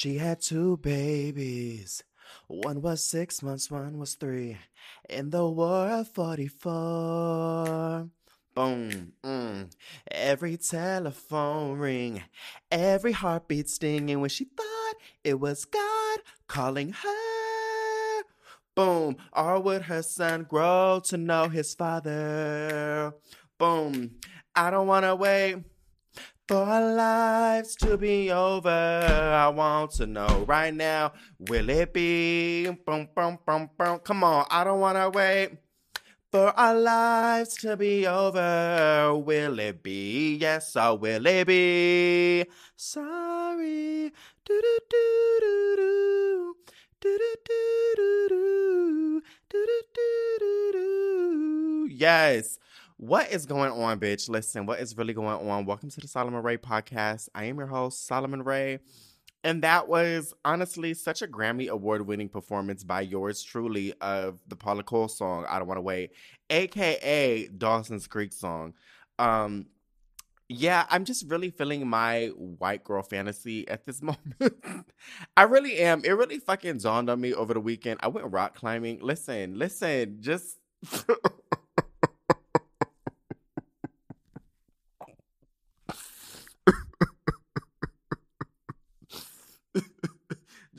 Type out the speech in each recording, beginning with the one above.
She had two babies. One was six months, one was three. In the war of 44. Boom. Mm. Every telephone ring, every heartbeat stinging when she thought it was God calling her. Boom. Or would her son grow to know his father? Boom. I don't want to wait for our lives to be over. I want to know right now, will it be? Boom, boom, boom, boom. Come on, I don't want to wait for our lives to be over. Will it be? Yes, or will it be? Sorry. Do do do do do. Do do do do do. Do do do do do. Yes. What is going on, bitch? Listen, what is really going on? Welcome to the Solomon Ray podcast. I am your host, Solomon Ray. And that was honestly such a Grammy award winning performance by yours truly of the Paula Cole song, I Don't Want to Wait, aka Dawson's Creek song. Um, yeah, I'm just really feeling my white girl fantasy at this moment. I really am. It really fucking dawned on me over the weekend. I went rock climbing. Listen, listen, just.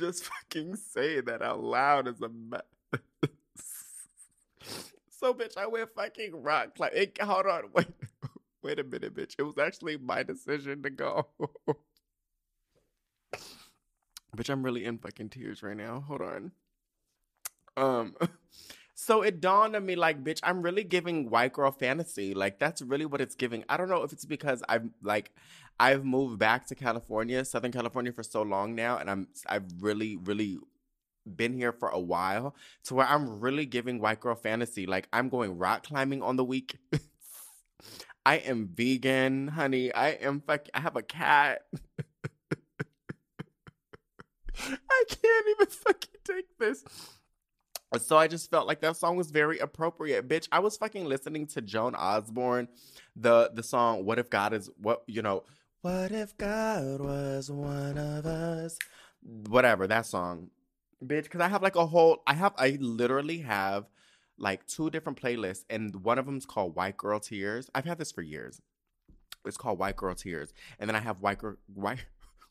just fucking say that out loud as a mess. so, bitch, I went fucking rock climbing. Hold on, wait, wait a minute, bitch. It was actually my decision to go. bitch, I'm really in fucking tears right now. Hold on. Um. So it dawned on me like, bitch, I'm really giving white girl fantasy. Like that's really what it's giving. I don't know if it's because I'm like I've moved back to California, Southern California for so long now and I'm I've really really been here for a while to where I'm really giving white girl fantasy. Like I'm going rock climbing on the week. I am vegan, honey. I am fuck I have a cat. I can't even fucking take this. So I just felt like that song was very appropriate. Bitch, I was fucking listening to Joan Osborne, the the song What If God is what you know, What if God was one of us? Whatever, that song. Bitch, cuz I have like a whole I have I literally have like two different playlists and one of them's called White Girl Tears. I've had this for years. It's called White Girl Tears. And then I have White Girl White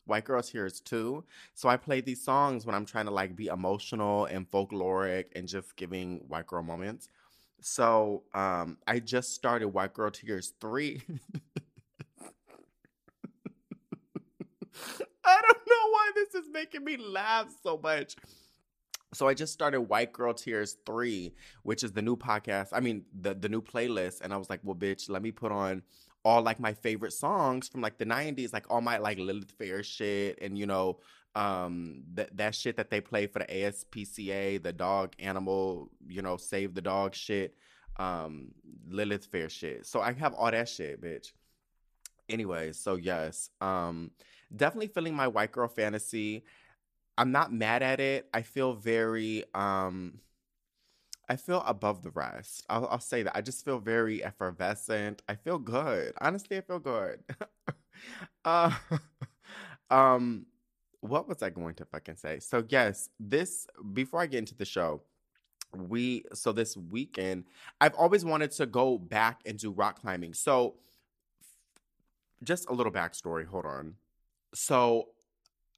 White girls' Tears too. So I play these songs when I'm trying to like be emotional and folkloric and just giving white girl moments. So um I just started White Girl Tears 3. I don't know why this is making me laugh so much. So I just started White Girl Tears 3, which is the new podcast. I mean, the the new playlist and I was like, "Well, bitch, let me put on all like my favorite songs from like the 90s like all my like lilith fair shit and you know um that that shit that they play for the ASPCA the dog animal you know save the dog shit um lilith fair shit. So i have all that shit bitch. Anyway so yes um definitely feeling my white girl fantasy. I'm not mad at it. I feel very um I feel above the rest. I'll, I'll, say that. I just feel very effervescent. I feel good. Honestly, I feel good. uh, um, what was I going to fucking say? So yes, this before I get into the show, we so this weekend I've always wanted to go back and do rock climbing. So just a little backstory. Hold on. So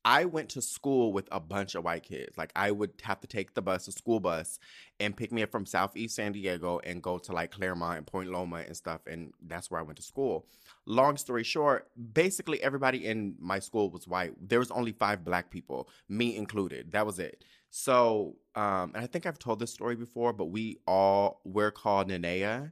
I went to school with a bunch of white kids. Like I would have to take the bus, a school bus, and pick me up from Southeast San Diego and go to like Clairemont and Point Loma and stuff. And that's where I went to school. Long story short, basically everybody in my school was white. There was only five black people, me included. That was it. So, um, and I think I've told this story before, but we all were called Nenea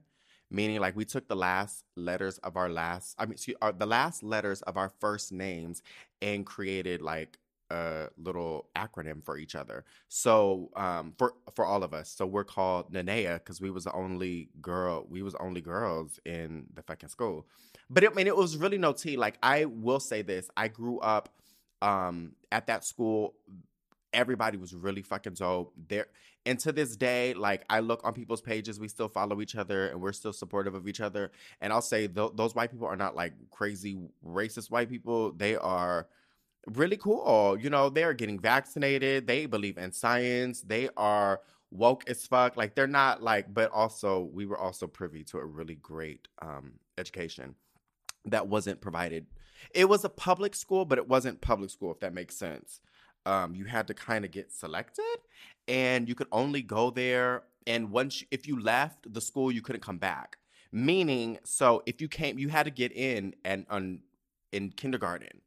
meaning like we took the last letters of our last i mean excuse, our, the last letters of our first names and created like a little acronym for each other. So um for for all of us. So we're called Nenea because we was the only girl we was only girls in the fucking school. But it, I mean it was really no tea. Like i will say this. I grew up um at that school everybody was really fucking dope. There and to this day, like I look on people's pages, we still follow each other and we're still supportive of each other. And I'll say th- those white people are not like crazy racist white people. They are really cool. You know, they're getting vaccinated. They believe in science. They are woke as fuck. Like they're not like, but also we were also privy to a really great um, education that wasn't provided. It was a public school, but it wasn't public school, if that makes sense. Um, you had to kind of get selected, and you could only go there. And once, you, if you left the school, you couldn't come back. Meaning, so if you came, you had to get in and on in kindergarten,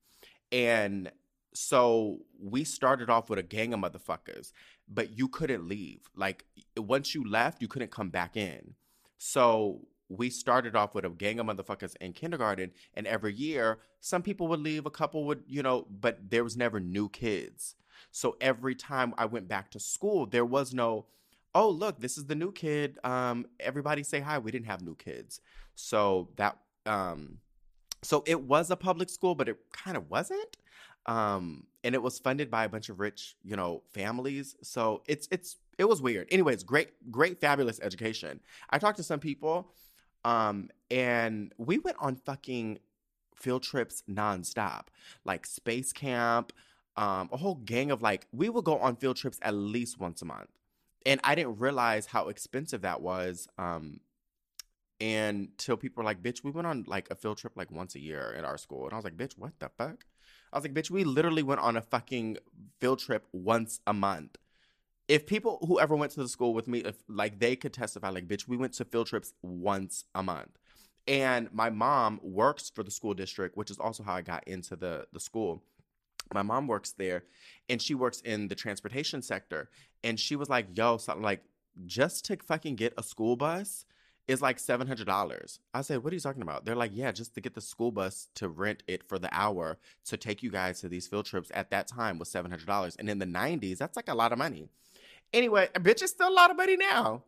and so we started off with a gang of motherfuckers, but you couldn't leave. Like once you left, you couldn't come back in. So we started off with a gang of motherfuckers in kindergarten, and every year some people would leave, a couple would, you know, but there was never new kids. So every time I went back to school, there was no, oh look, this is the new kid. Um, everybody say hi. We didn't have new kids, so that um, so it was a public school, but it kind of wasn't. Um, and it was funded by a bunch of rich, you know, families. So it's it's it was weird. Anyways, great, great, fabulous education. I talked to some people um, and we went on fucking field trips nonstop, like space camp, um, a whole gang of like, we would go on field trips at least once a month. And I didn't realize how expensive that was. Um, and till people were like, bitch, we went on like a field trip like once a year at our school. And I was like, bitch, what the fuck? I was like, bitch, we literally went on a fucking field trip once a month if people who ever went to the school with me, if like they could testify, like, bitch, we went to field trips once a month. And my mom works for the school district, which is also how I got into the the school. My mom works there and she works in the transportation sector. And she was like, yo, something like just to fucking get a school bus is like seven hundred dollars. I said, "What are you talking about?" They're like, "Yeah, just to get the school bus to rent it for the hour to take you guys to these field trips at that time was seven hundred dollars." And in the nineties, that's like a lot of money. Anyway, bitch is still a lot of money now.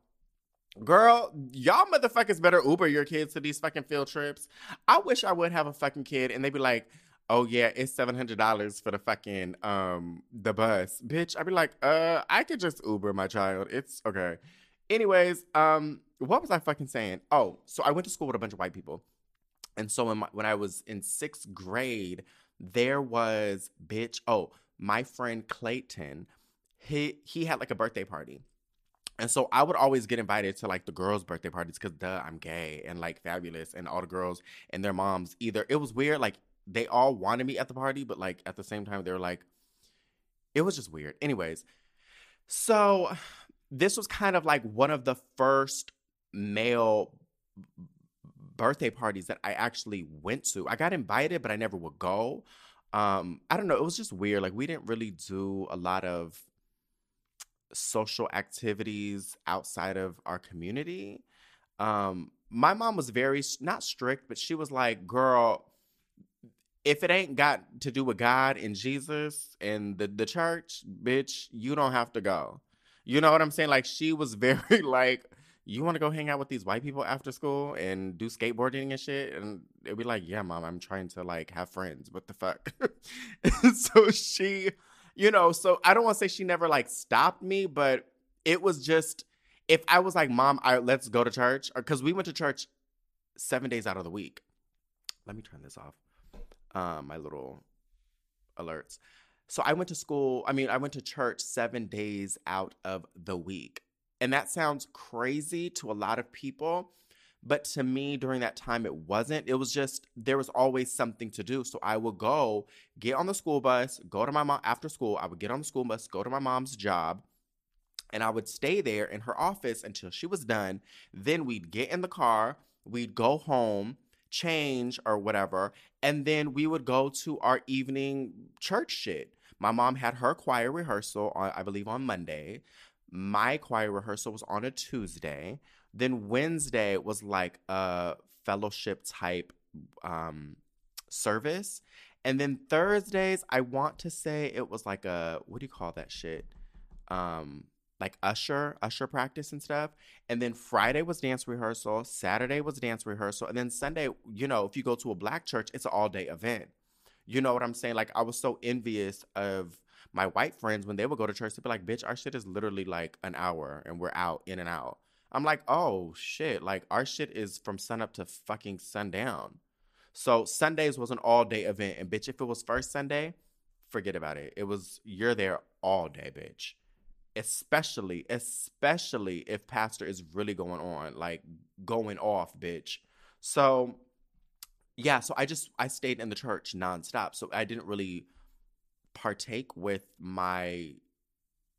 Girl, y'all motherfuckers better Uber your kids to these fucking field trips. I wish I would have a fucking kid and they'd be like, oh yeah, it's seven hundred dollars for the fucking um the bus. Bitch, I'd be like, uh, I could just Uber my child. It's okay. Anyways, um, what was I fucking saying? Oh, so I went to school with a bunch of white people. And so my, when I was in sixth grade, there was bitch. Oh, my friend Clayton he he had like a birthday party. And so I would always get invited to like the girls' birthday parties because duh, I'm gay and like fabulous, and all the girls and their moms either it was weird, like they all wanted me at the party, but like at the same time they were like, it was just weird. Anyways, so this was kind of like one of the first male birthday parties that I actually went to. I got invited, but I never would go. Um, I don't know, it was just weird. Like we didn't really do a lot of social activities outside of our community. Um, my mom was very not strict, but she was like, "Girl, if it ain't got to do with God and Jesus and the the church, bitch, you don't have to go." You know what I'm saying? Like she was very like, "You want to go hang out with these white people after school and do skateboarding and shit?" And it'd be like, "Yeah, mom, I'm trying to like have friends. What the fuck?" so she you know, so I don't want to say she never like stopped me, but it was just if I was like, "Mom, I let's go to church," because we went to church seven days out of the week. Let me turn this off. Um, my little alerts. So I went to school. I mean, I went to church seven days out of the week, and that sounds crazy to a lot of people. But to me, during that time, it wasn't. It was just there was always something to do. So I would go get on the school bus, go to my mom after school. I would get on the school bus, go to my mom's job, and I would stay there in her office until she was done. Then we'd get in the car, we'd go home, change or whatever, and then we would go to our evening church shit. My mom had her choir rehearsal on, I believe, on Monday. My choir rehearsal was on a Tuesday. Then Wednesday was like a fellowship type um, service. And then Thursdays, I want to say it was like a what do you call that shit? Um, like usher, usher practice and stuff. And then Friday was dance rehearsal, Saturday was dance rehearsal, and then Sunday, you know, if you go to a black church, it's an all day event. You know what I'm saying? Like I was so envious of my white friends when they would go to church, they'd be like, bitch, our shit is literally like an hour and we're out in and out. I'm like, oh shit, like our shit is from sun up to fucking sundown. So Sundays was an all day event, and bitch, if it was first Sunday, forget about it. It was you're there all day, bitch. Especially, especially if pastor is really going on, like going off, bitch. So yeah, so I just I stayed in the church nonstop. So I didn't really partake with my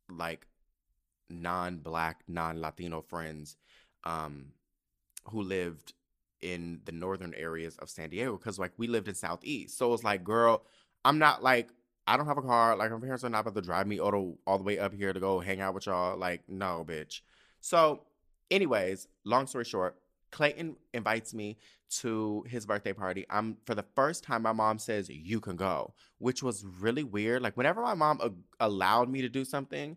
like non-black, non-Latino friends um who lived in the northern areas of San Diego because like we lived in Southeast. So it's like, girl, I'm not like I don't have a car. Like my parents are not about to drive me all the, all the way up here to go hang out with y'all. Like, no, bitch. So, anyways, long story short, Clayton invites me to his birthday party. I'm for the first time my mom says you can go, which was really weird. Like whenever my mom a- allowed me to do something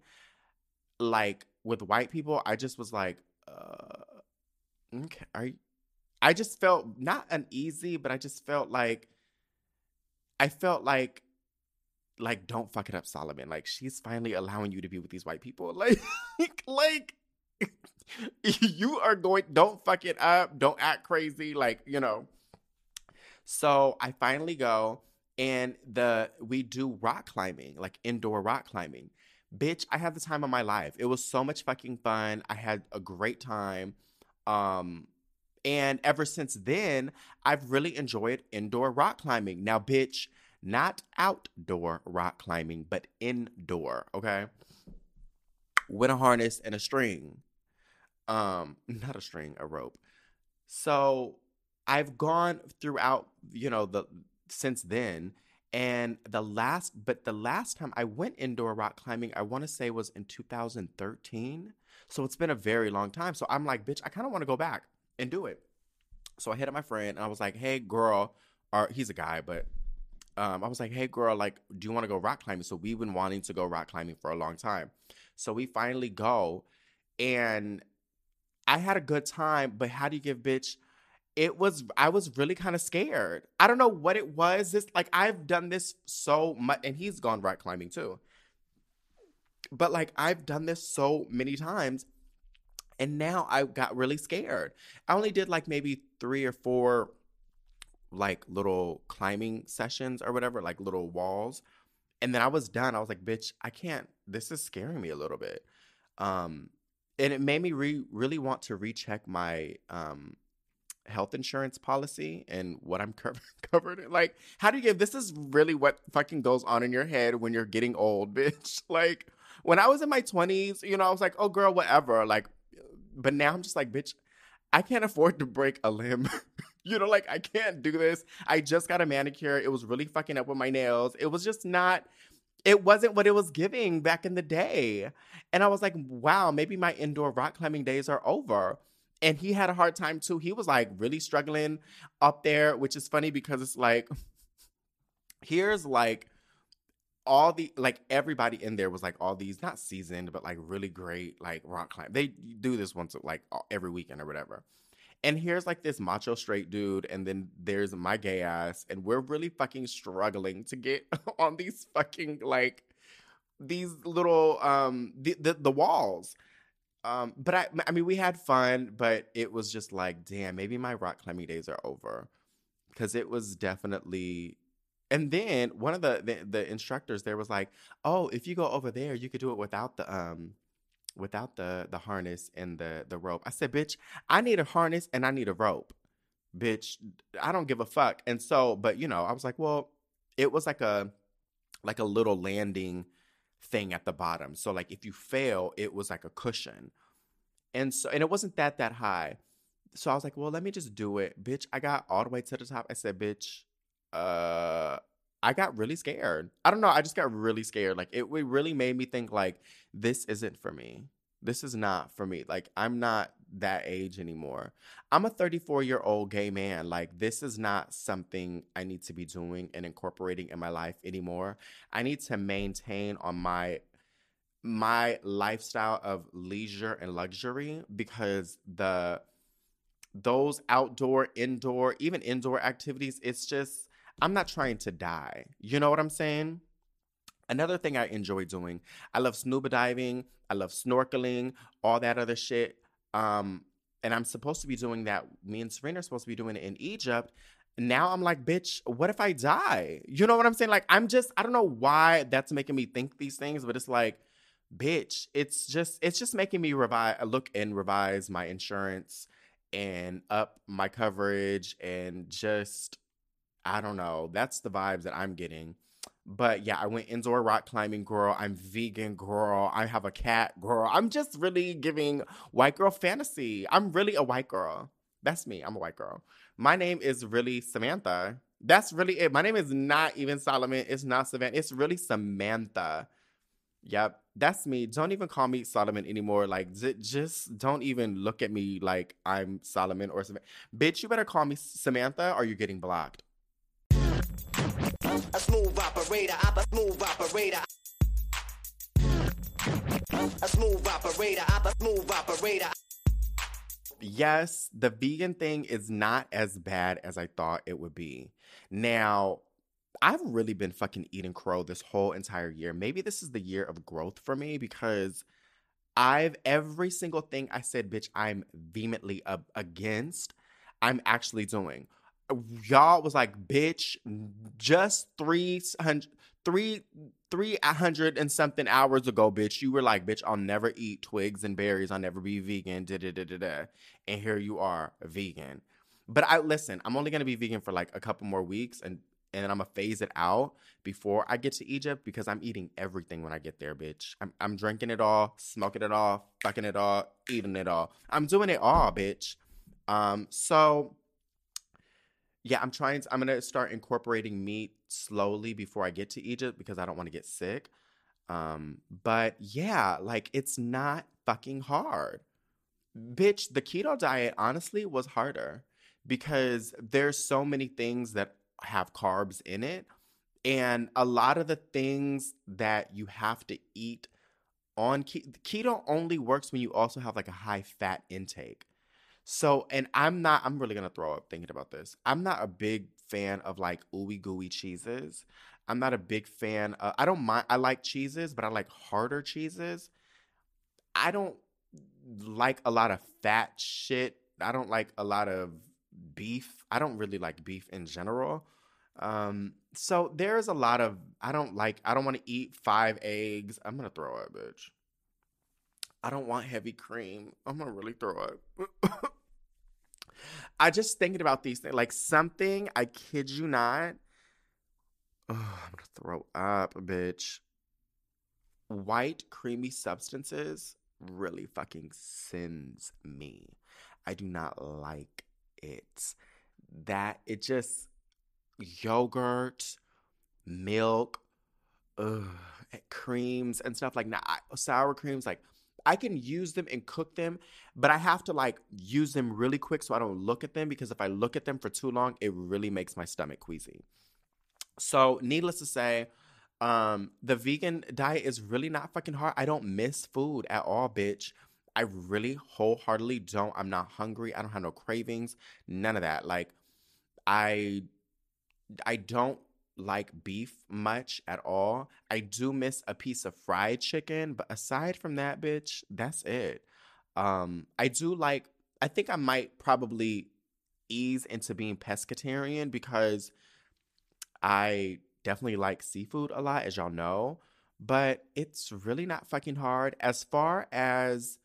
like with white people, I just was like uh okay, are you I just felt not uneasy, but I just felt like I felt like like don't fuck it up, Solomon. Like she's finally allowing you to be with these white people. Like like you are going don't fuck it up, don't act crazy, like, you know. So I finally go and the we do rock climbing, like indoor rock climbing. Bitch, I had the time of my life. It was so much fucking fun. I had a great time. Um and ever since then, I've really enjoyed indoor rock climbing. Now, bitch, not outdoor rock climbing, but indoor, okay? With a harness and a string. Um, not a string, a rope. So I've gone throughout, you know, the since then. And the last, but the last time I went indoor rock climbing, I want to say was in 2013. So it's been a very long time. So I'm like, bitch, I kind of want to go back and do it. So I hit up my friend and I was like, hey, girl, or he's a guy, but um, I was like, hey, girl, like, do you want to go rock climbing? So we've been wanting to go rock climbing for a long time. So we finally go and I had a good time, but how do you give bitch? It was, I was really kind of scared. I don't know what it was. This, like, I've done this so much, and he's gone rock climbing too. But like, I've done this so many times and now I got really scared. I only did like maybe three or four like little climbing sessions or whatever, like little walls. And then I was done. I was like, bitch, I can't, this is scaring me a little bit. Um, and it made me re- really want to recheck my um, health insurance policy and what I'm co- covered in. Like, how do you get this? Is really what fucking goes on in your head when you're getting old, bitch. Like, when I was in my 20s, you know, I was like, oh, girl, whatever. Like, but now I'm just like, bitch, I can't afford to break a limb. you know, like I can't do this. I just got a manicure. It was really fucking up with my nails. It was just not it wasn't what it was giving back in the day. And I was like, wow, maybe my indoor rock climbing days are over. And he had a hard time too. He was like really struggling up there, which is funny because it's like, here's like all the like everybody in there was like all these not seasoned but like really great like rock climb. They do this once like every weekend or whatever. And here's like this macho straight dude, and then there's my gay ass, and we're really fucking struggling to get on these fucking like these little um the the, the walls. Um, but I I mean we had fun, but it was just like, damn, maybe my rock climbing days are over. Because it was definitely and then one of the, the, the instructors there was like, "Oh, if you go over there, you could do it without the um without the the harness and the the rope." I said, "Bitch, I need a harness and I need a rope." Bitch, I don't give a fuck. And so, but you know, I was like, "Well, it was like a like a little landing thing at the bottom. So like if you fail, it was like a cushion." And so and it wasn't that that high. So I was like, "Well, let me just do it." Bitch, I got all the way to the top. I said, "Bitch, uh I got really scared. I don't know. I just got really scared. Like it, really made me think like this isn't for me. This is not for me. Like I'm not that age anymore. I'm a 34 year old gay man. Like this is not something I need to be doing and incorporating in my life anymore. I need to maintain on my my lifestyle of leisure and luxury because the those outdoor, indoor, even indoor activities, it's just I'm not trying to die. You know what I'm saying? Another thing I enjoy doing, I love scuba diving, I love snorkeling, all that other shit. Um, and I'm supposed to be doing that. Me and Serena are supposed to be doing it in Egypt. now I'm like, bitch, what if I die? You know what I'm saying? Like, I'm just, I don't know why that's making me think these things, but it's like, bitch, it's just, it's just making me revise, look and revise my insurance and up my coverage and just, I don't know. That's the vibes that I'm getting. But yeah, I went indoor rock climbing, girl. I'm vegan, girl. I have a cat, girl. I'm just really giving white girl fantasy. I'm really a white girl. That's me. I'm a white girl. My name is really Samantha. That's really it. My name is not even Solomon. It's not Savannah. It's really Samantha. Yep, that's me. Don't even call me Solomon anymore. Like, just don't even look at me like I'm Solomon or Samantha. Bitch, you better call me Samantha or you're getting blocked. A smooth operator, I'm a smooth operator. A smooth operator, I'm a smooth operator yes, the vegan thing is not as bad as I thought it would be. Now, I've really been fucking eating crow this whole entire year. Maybe this is the year of growth for me because I've every single thing I said, bitch, I'm vehemently against, I'm actually doing. Y'all was like, bitch, just 300, three three hundred and something hours ago, bitch, you were like, bitch, I'll never eat twigs and berries. I'll never be vegan. Da da da da da. And here you are, vegan. But I listen. I'm only gonna be vegan for like a couple more weeks, and and I'm gonna phase it out before I get to Egypt because I'm eating everything when I get there, bitch. I'm I'm drinking it all, smoking it all, fucking it all, eating it all. I'm doing it all, bitch. Um, so yeah, I'm trying to, I'm to start incorporating meat slowly before I get to Egypt because I don't want to get sick. Um, but yeah, like it's not fucking hard. Bitch, the keto diet honestly was harder because there's so many things that have carbs in it. And a lot of the things that you have to eat on keto only works when you also have like a high fat intake. So, and I'm not, I'm really gonna throw up thinking about this. I'm not a big fan of like ooey gooey cheeses. I'm not a big fan. Of, I don't mind, I like cheeses, but I like harder cheeses. I don't like a lot of fat shit. I don't like a lot of beef. I don't really like beef in general. Um, so there's a lot of I don't like I don't want to eat five eggs. I'm gonna throw up, bitch. I don't want heavy cream. I'm gonna really throw up. I just thinking about these things, like something. I kid you not. Oh, I'm gonna throw up, bitch. White creamy substances really fucking sends me. I do not like it. That it just yogurt, milk, ugh, creams and stuff like that. Sour creams, like I can use them and cook them, but I have to like use them really quick so I don't look at them because if I look at them for too long, it really makes my stomach queasy. So, needless to say, um, the vegan diet is really not fucking hard. I don't miss food at all, bitch. I really wholeheartedly don't. I'm not hungry. I don't have no cravings. None of that. Like, I I don't like beef much at all. I do miss a piece of fried chicken, but aside from that, bitch, that's it. Um, I do like, I think I might probably ease into being pescatarian because I definitely like seafood a lot, as y'all know, but it's really not fucking hard. As far as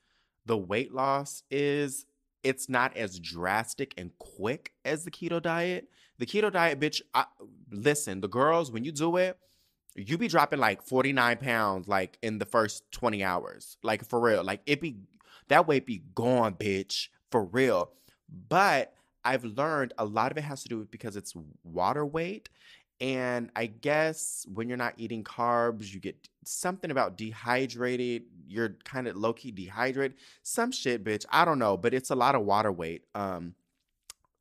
the weight loss is, it's not as drastic and quick as the keto diet. The keto diet, bitch, I, listen, the girls, when you do it, you be dropping like 49 pounds like in the first 20 hours. Like for real. Like it be that weight be gone, bitch. For real. But I've learned a lot of it has to do with because it's water weight. And I guess when you're not eating carbs, you get something about dehydrated. You're kind of low key dehydrated. Some shit, bitch. I don't know, but it's a lot of water weight. Um,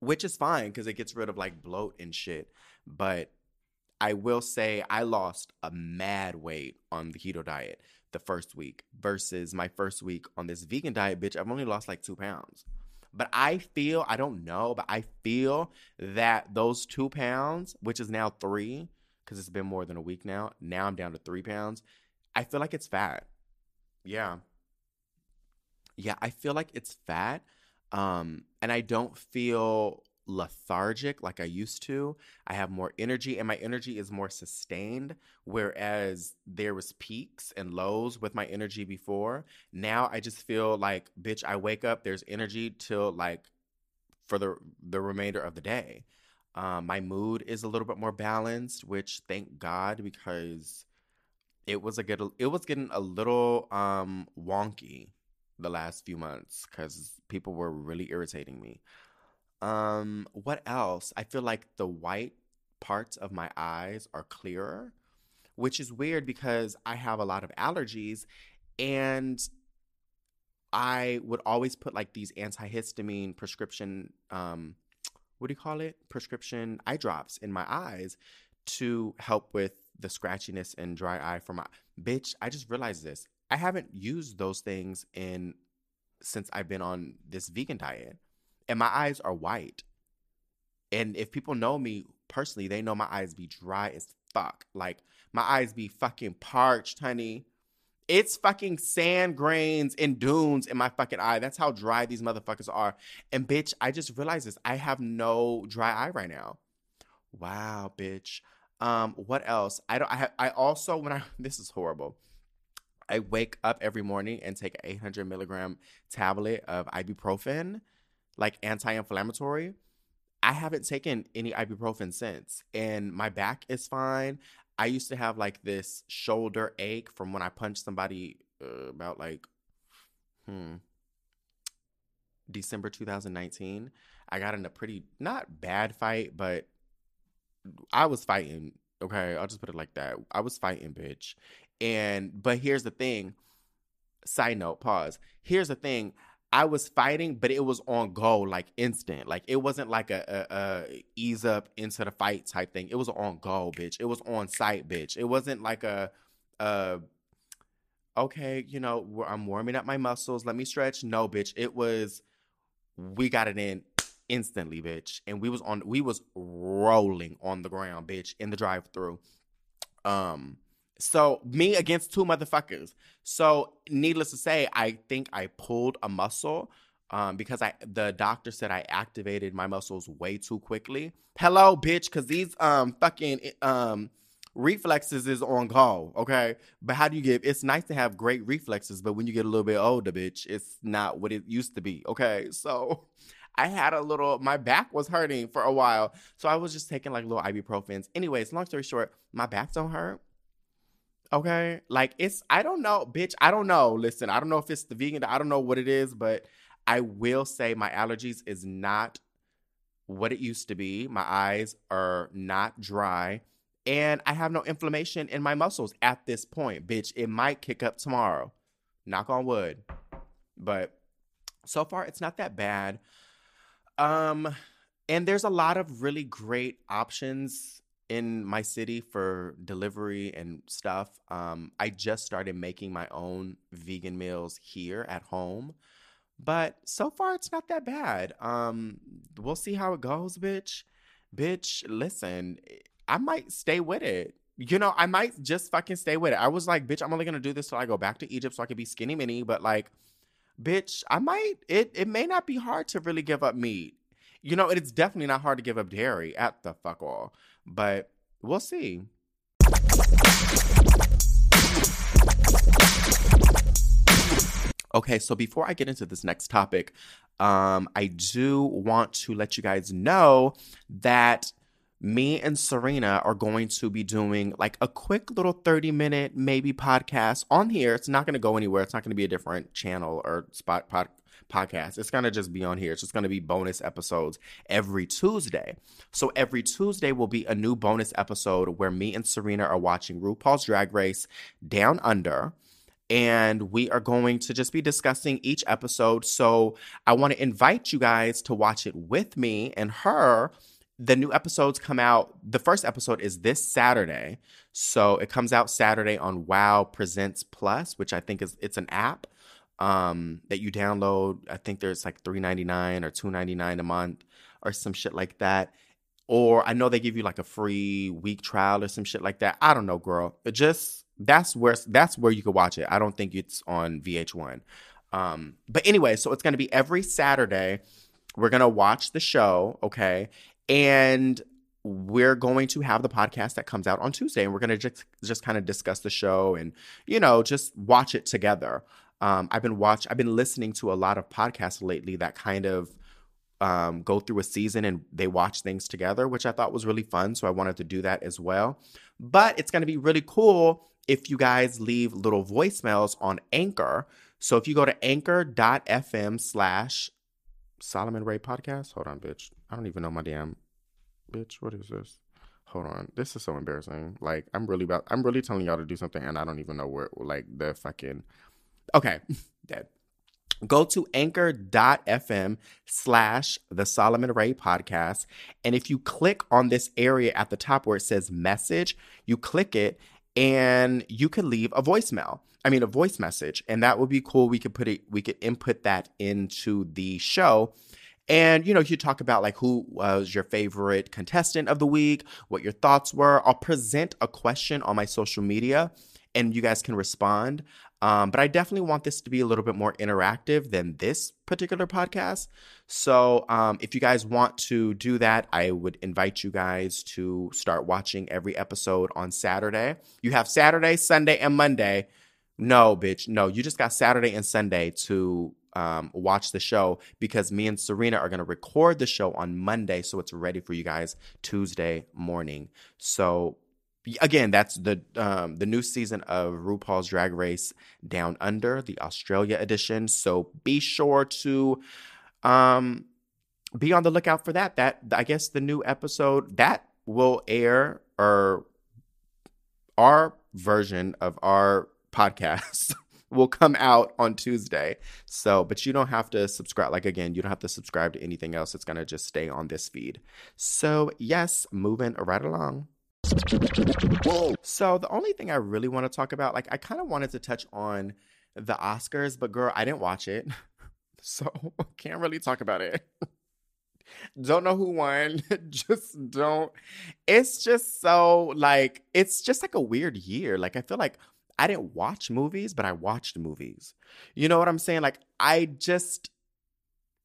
which is fine because it gets rid of like bloat and shit. But I will say I lost a mad weight on the keto diet the first week versus my first week on this vegan diet, bitch. I've only lost like two pounds. But I feel, I don't know, but I feel that those two pounds, which is now three, because it's been more than a week now, now I'm down to three pounds. I feel like it's fat. Yeah. Yeah, I feel like it's fat. Um, and I don't feel lethargic like I used to. I have more energy and my energy is more sustained whereas there was peaks and lows with my energy before. Now I just feel like bitch I wake up there's energy till like for the the remainder of the day. Um, my mood is a little bit more balanced, which thank God because it was a good it was getting a little um wonky the last few months because people were really irritating me. Um, what else? I feel like the white parts of my eyes are clearer, which is weird because I have a lot of allergies and I would always put like these antihistamine prescription um what do you call it? Prescription eye drops in my eyes to help with the scratchiness and dry eye for my bitch. I just realized this. I haven't used those things in since I've been on this vegan diet. And my eyes are white. And if people know me personally, they know my eyes be dry as fuck. Like my eyes be fucking parched, honey. It's fucking sand grains and dunes in my fucking eye. That's how dry these motherfuckers are. And bitch, I just realized this. I have no dry eye right now. Wow, bitch. Um, what else? I don't I have I also when I this is horrible. I wake up every morning and take an 800 milligram tablet of ibuprofen, like anti-inflammatory. I haven't taken any ibuprofen since, and my back is fine. I used to have like this shoulder ache from when I punched somebody uh, about like, hmm, December 2019. I got in a pretty not bad fight, but I was fighting. Okay, I'll just put it like that. I was fighting, bitch. And but here's the thing. Side note, pause. Here's the thing. I was fighting, but it was on go, like instant. Like it wasn't like a, a, a, ease up into the fight type thing. It was on go, bitch. It was on sight, bitch. It wasn't like a, a okay, you know, I'm warming up my muscles. Let me stretch. No, bitch. It was we got it in instantly, bitch. And we was on we was rolling on the ground, bitch, in the drive through. Um so me against two motherfuckers. So needless to say, I think I pulled a muscle um, because I the doctor said I activated my muscles way too quickly. Hello, bitch, because these um fucking um reflexes is on call, okay? But how do you get it's nice to have great reflexes, but when you get a little bit older, bitch, it's not what it used to be, okay? So I had a little my back was hurting for a while. So I was just taking like little ibuprofens. Anyways, long story short, my back don't hurt. Okay. Like it's I don't know, bitch. I don't know. Listen, I don't know if it's the vegan, I don't know what it is, but I will say my allergies is not what it used to be. My eyes are not dry. And I have no inflammation in my muscles at this point, bitch. It might kick up tomorrow. Knock on wood. But so far it's not that bad. Um and there's a lot of really great options in my city for delivery and stuff. Um, I just started making my own vegan meals here at home, but so far it's not that bad. Um, we'll see how it goes, bitch. Bitch, listen, I might stay with it. You know, I might just fucking stay with it. I was like, bitch, I'm only gonna do this till I go back to Egypt so I can be skinny mini, but like, bitch, I might it it may not be hard to really give up meat. You know, it's definitely not hard to give up dairy at the fuck all but we'll see. Okay, so before I get into this next topic, um, I do want to let you guys know that me and Serena are going to be doing like a quick little 30 minute maybe podcast on here. It's not going to go anywhere. It's not going to be a different channel or spot pod, podcast. It's going to just be on here. It's just going to be bonus episodes every Tuesday. So every Tuesday will be a new bonus episode where me and Serena are watching RuPaul's Drag Race Down Under and we are going to just be discussing each episode. So I want to invite you guys to watch it with me and her. The new episodes come out. The first episode is this Saturday. So it comes out Saturday on Wow Presents Plus, which I think is it's an app um, that you download. I think there's like three ninety nine or two ninety nine a month or some shit like that. Or I know they give you like a free week trial or some shit like that. I don't know, girl. It just that's where that's where you could watch it. I don't think it's on VH1. Um, but anyway, so it's gonna be every Saturday. we're gonna watch the show, okay, and we're going to have the podcast that comes out on Tuesday, and we're gonna just just kind of discuss the show and you know just watch it together. Um, I've been watch I've been listening to a lot of podcasts lately that kind of um, go through a season and they watch things together, which I thought was really fun. So I wanted to do that as well. But it's going to be really cool if you guys leave little voicemails on Anchor. So if you go to anchor.fm slash Solomon Ray podcast, hold on, bitch. I don't even know my damn bitch. What is this? Hold on. This is so embarrassing. Like I'm really about I'm really telling y'all to do something and I don't even know where like the fucking Okay. Dead. Go to anchor.fm slash the solomon ray podcast and if you click on this area at the top where it says message you click it and you can leave a voicemail i mean a voice message and that would be cool. We could put it we could input that into the show. And you know you talk about like who was your favorite contestant of the week what your thoughts were. I'll present a question on my social media and you guys can respond um, but I definitely want this to be a little bit more interactive than this particular podcast. So um, if you guys want to do that, I would invite you guys to start watching every episode on Saturday. You have Saturday, Sunday, and Monday. No, bitch. No, you just got Saturday and Sunday to um, watch the show because me and Serena are going to record the show on Monday. So it's ready for you guys Tuesday morning. So again, that's the um, the new season of RuPaul's Drag Race Down Under, the Australia edition. So be sure to um, be on the lookout for that. That I guess the new episode that will air or our version of our podcast will come out on Tuesday. So, but you don't have to subscribe. Like, again, you don't have to subscribe to anything else. It's going to just stay on this feed. So, yes, moving right along. So the only thing I really want to talk about, like I kind of wanted to touch on the Oscars, but girl, I didn't watch it. So can't really talk about it. don't know who won. just don't. It's just so like it's just like a weird year. Like I feel like I didn't watch movies, but I watched movies. You know what I'm saying? Like I just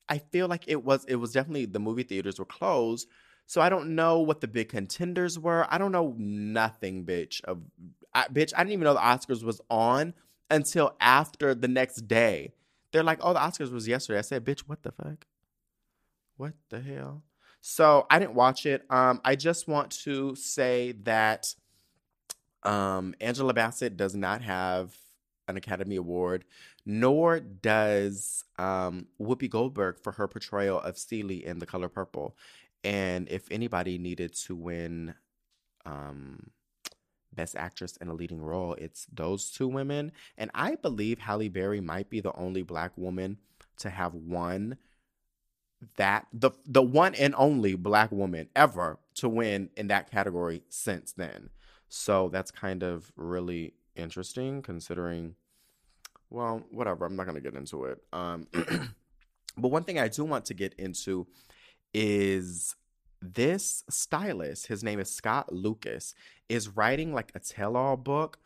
I feel like it was it was definitely the movie theaters were closed, so I don't know what the big contenders were. I don't know nothing, bitch. Of I, bitch, I didn't even know the Oscars was on until after the next day. They're like, "Oh, the Oscars was yesterday." I said, "Bitch, what the fuck? What the hell?" So I didn't watch it. Um, I just want to say that um, Angela Bassett does not have an Academy Award, nor does um, Whoopi Goldberg for her portrayal of Celie in The Color Purple. And if anybody needed to win um, Best Actress in a Leading Role, it's those two women. And I believe Halle Berry might be the only black woman to have won that the the one and only black woman ever to win in that category since then. So that's kind of really interesting considering well, whatever, I'm not going to get into it. Um but one thing I do want to get into is this stylist, his name is Scott Lucas, is writing like a tell all book.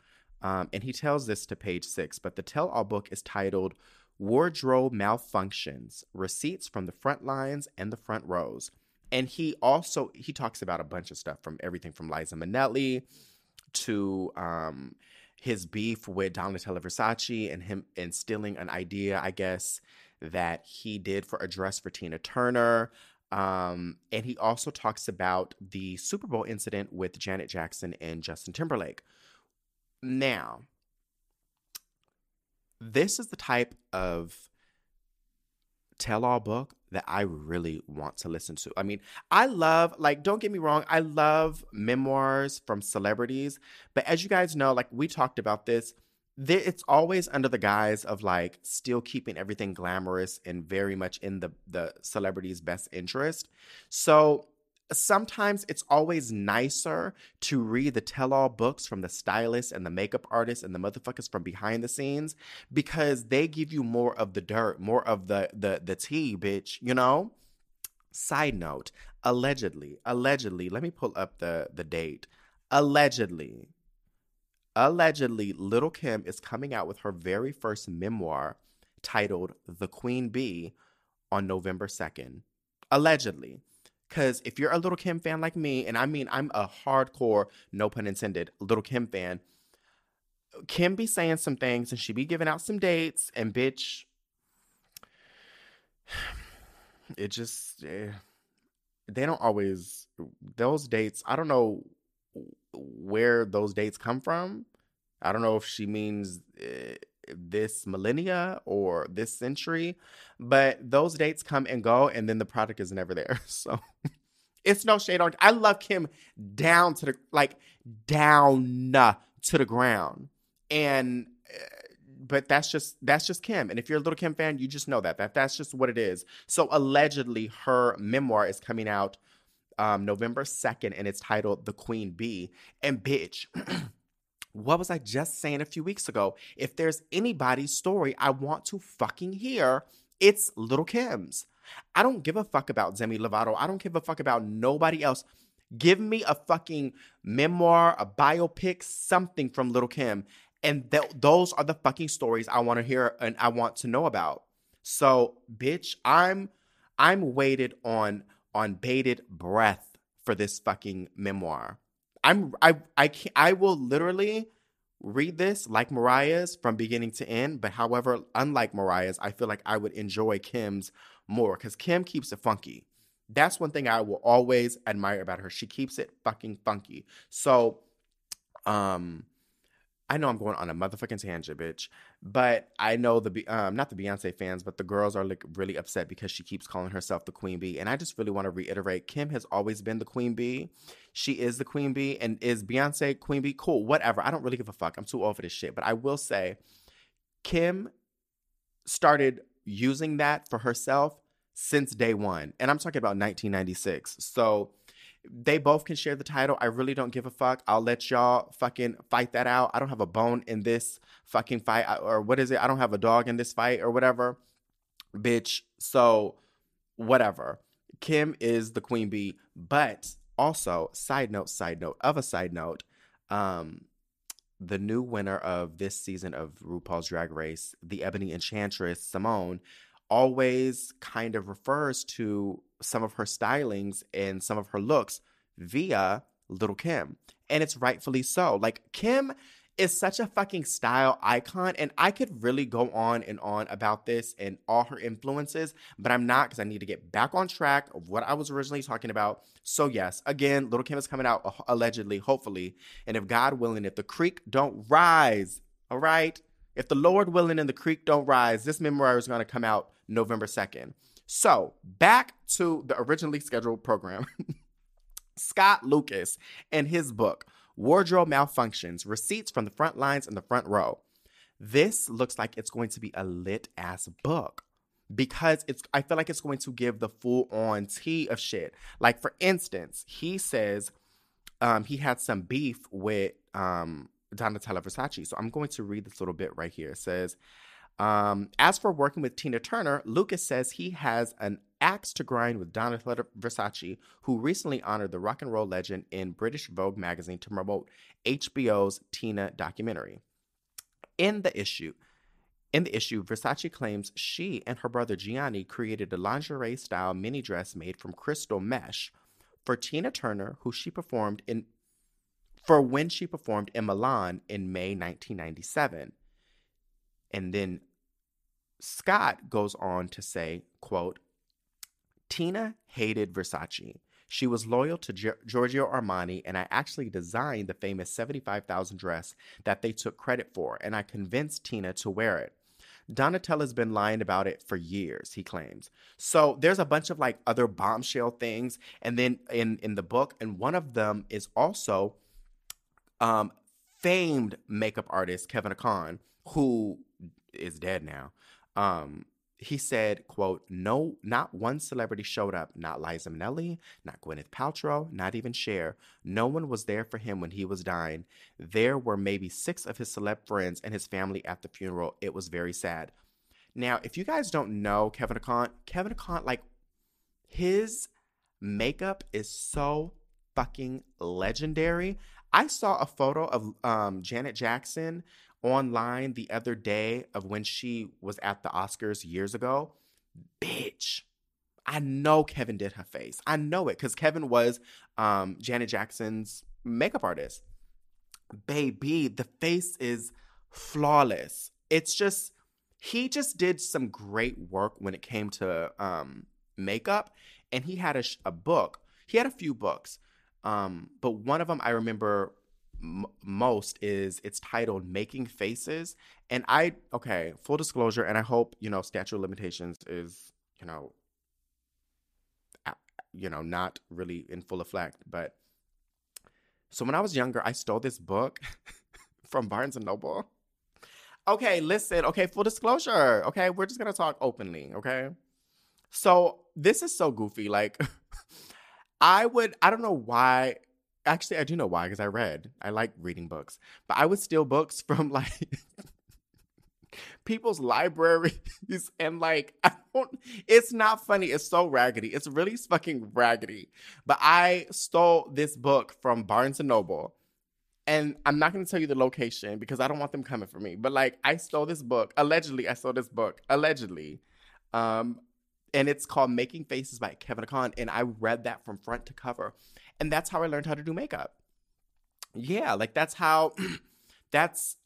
Um, and he tells this to page six, but the tell all book is titled Wardrobe Malfunctions Receipts from the Front Lines and the Front Rows. And he also he talks about a bunch of stuff from everything from Liza Minnelli to um, his beef with Donatella Versace and him instilling an idea, I guess, that he did for a dress for Tina Turner. Um, and he also talks about the Super Bowl incident with Janet Jackson and Justin Timberlake. Now, this is the type of tell all book that I really want to listen to. I mean, I love, like, don't get me wrong, I love memoirs from celebrities. But as you guys know, like, we talked about this it's always under the guise of like still keeping everything glamorous and very much in the the celebrity's best interest. So sometimes it's always nicer to read the tell-all books from the stylists and the makeup artists and the motherfuckers from behind the scenes because they give you more of the dirt, more of the the the tea, bitch, you know? Side note, allegedly, allegedly, let me pull up the the date. Allegedly, Allegedly, Little Kim is coming out with her very first memoir titled The Queen Bee on November 2nd. allegedly. Because if you're a Little Kim fan like me, and I mean, I'm a hardcore, no pun intended, Little Kim fan, Kim be saying some things and she be giving out some dates, and bitch, it just, eh, they don't always, those dates, I don't know where those dates come from. I don't know if she means uh, this millennia or this century, but those dates come and go, and then the product is never there. So it's no shade on. I love Kim down to the like down to the ground, and uh, but that's just that's just Kim. And if you're a little Kim fan, you just know that that that's just what it is. So allegedly, her memoir is coming out um, November second, and it's titled "The Queen Bee." And bitch. what was I just saying a few weeks ago? If there's anybody's story I want to fucking hear, it's Little Kim's. I don't give a fuck about Demi Lovato. I don't give a fuck about nobody else. Give me a fucking memoir, a biopic, something from Little Kim. And th- those are the fucking stories I want to hear and I want to know about. So, bitch, I'm I'm waited on on bated breath for this fucking memoir. I'm I I can I will literally read this like Mariah's from beginning to end, but however, unlike Mariah's, I feel like I would enjoy Kim's more because Kim keeps it funky. That's one thing I will always admire about her. She keeps it fucking funky. So, um, I know I'm going on a motherfucking tangent, bitch. But I know the um not the Beyonce fans, but the girls are like really upset because she keeps calling herself the queen bee. And I just really want to reiterate, Kim has always been the queen bee. She is the queen bee, and is Beyonce queen bee? Cool, whatever. I don't really give a fuck. I'm too old for this shit. But I will say, Kim started using that for herself since day one, and I'm talking about 1996. So they both can share the title. I really don't give a fuck. I'll let y'all fucking fight that out. I don't have a bone in this fucking fight or what is it? I don't have a dog in this fight or whatever. Bitch. So whatever. Kim is the queen bee, but also side note, side note of a side note, um, the new winner of this season of RuPaul's Drag Race, the Ebony Enchantress Symone, always kind of refers to some of her stylings and some of her looks via Little Kim. And it's rightfully so. Like, Kim is such a fucking style icon. And I could really go on and on about this and all her influences, but I'm not because I need to get back on track of what I was originally talking about. So, yes, again, Little Kim is coming out uh, allegedly, hopefully. And if God willing, if the creek don't rise, all right, if the Lord willing and the creek don't rise, this memoir is going to come out November 2nd. So, back to the originally scheduled program. Scott Lucas and his book, Wardrobe Malfunctions Receipts from the Front Lines and the Front Row. This looks like it's going to be a lit ass book because it's I feel like it's going to give the full on tea of shit. Like for instance, he says um, he had some beef with um, Donatella Versace. So I'm going to read this little bit right here. It says um, as for working with Tina Turner, Lucas says he has an axe to grind with Donatella Versace, who recently honored the rock and roll legend in British Vogue magazine to promote HBO's Tina documentary. In the issue, in the issue, Versace claims she and her brother Gianni created a lingerie style mini dress made from crystal mesh for Tina Turner, who she performed in for when she performed in Milan in May 1997. And then Scott goes on to say, quote, Tina hated Versace. She was loyal to Giorgio Armani, and I actually designed the famous 75,000 dress that they took credit for, and I convinced Tina to wear it. Donatella's been lying about it for years, he claims. So there's a bunch of like other bombshell things, and then in in the book, and one of them is also um, famed makeup artist Kevyn Aucoin, who is dead now. Um, he said, quote, no, not one celebrity showed up, not Liza Minnelli, not Gwyneth Paltrow, not even Cher. No one was there for him when he was dying. There were maybe six of his celeb friends and his family at the funeral. It was very sad. Now, if you guys don't know Kevyn Aucoin, Kevyn Aucoin, like, his makeup is so fucking legendary. I saw a photo of um, Janet Jackson online the other day of when she was at the Oscars years ago, bitch, I know Kevyn did her face. I know it because Kevyn was um, Janet Jackson's makeup artist. Baby, the face is flawless. It's just, he just did some great work when it came to um, makeup. And he had a, a book. He had a few books. Um, but one of them I remember m- most is it's titled Making Faces. And I, okay, full disclosure, and I hope, you know, statute of limitations is, you know, you know, not really in full effect. But so when I was younger, I stole this book from Barnes and Noble. Okay, listen. Okay, full disclosure. Okay, we're just gonna talk openly. Okay. So this is so goofy. Like, I would, I don't know why. Actually, I do know why because I read. I like reading books, but I would steal books from like people's libraries and like I don't it's not funny. It's so raggedy. It's really fucking raggedy. But I stole this book from Barnes and Noble. And I'm not going to tell you the location because I don't want them coming for me. But like I stole this book. Allegedly, I stole this book. Allegedly. Um and it's called Making Faces by Kevyn Aucoin and I read that from front to cover. And that's how I learned how to do makeup. Yeah, like that's how that's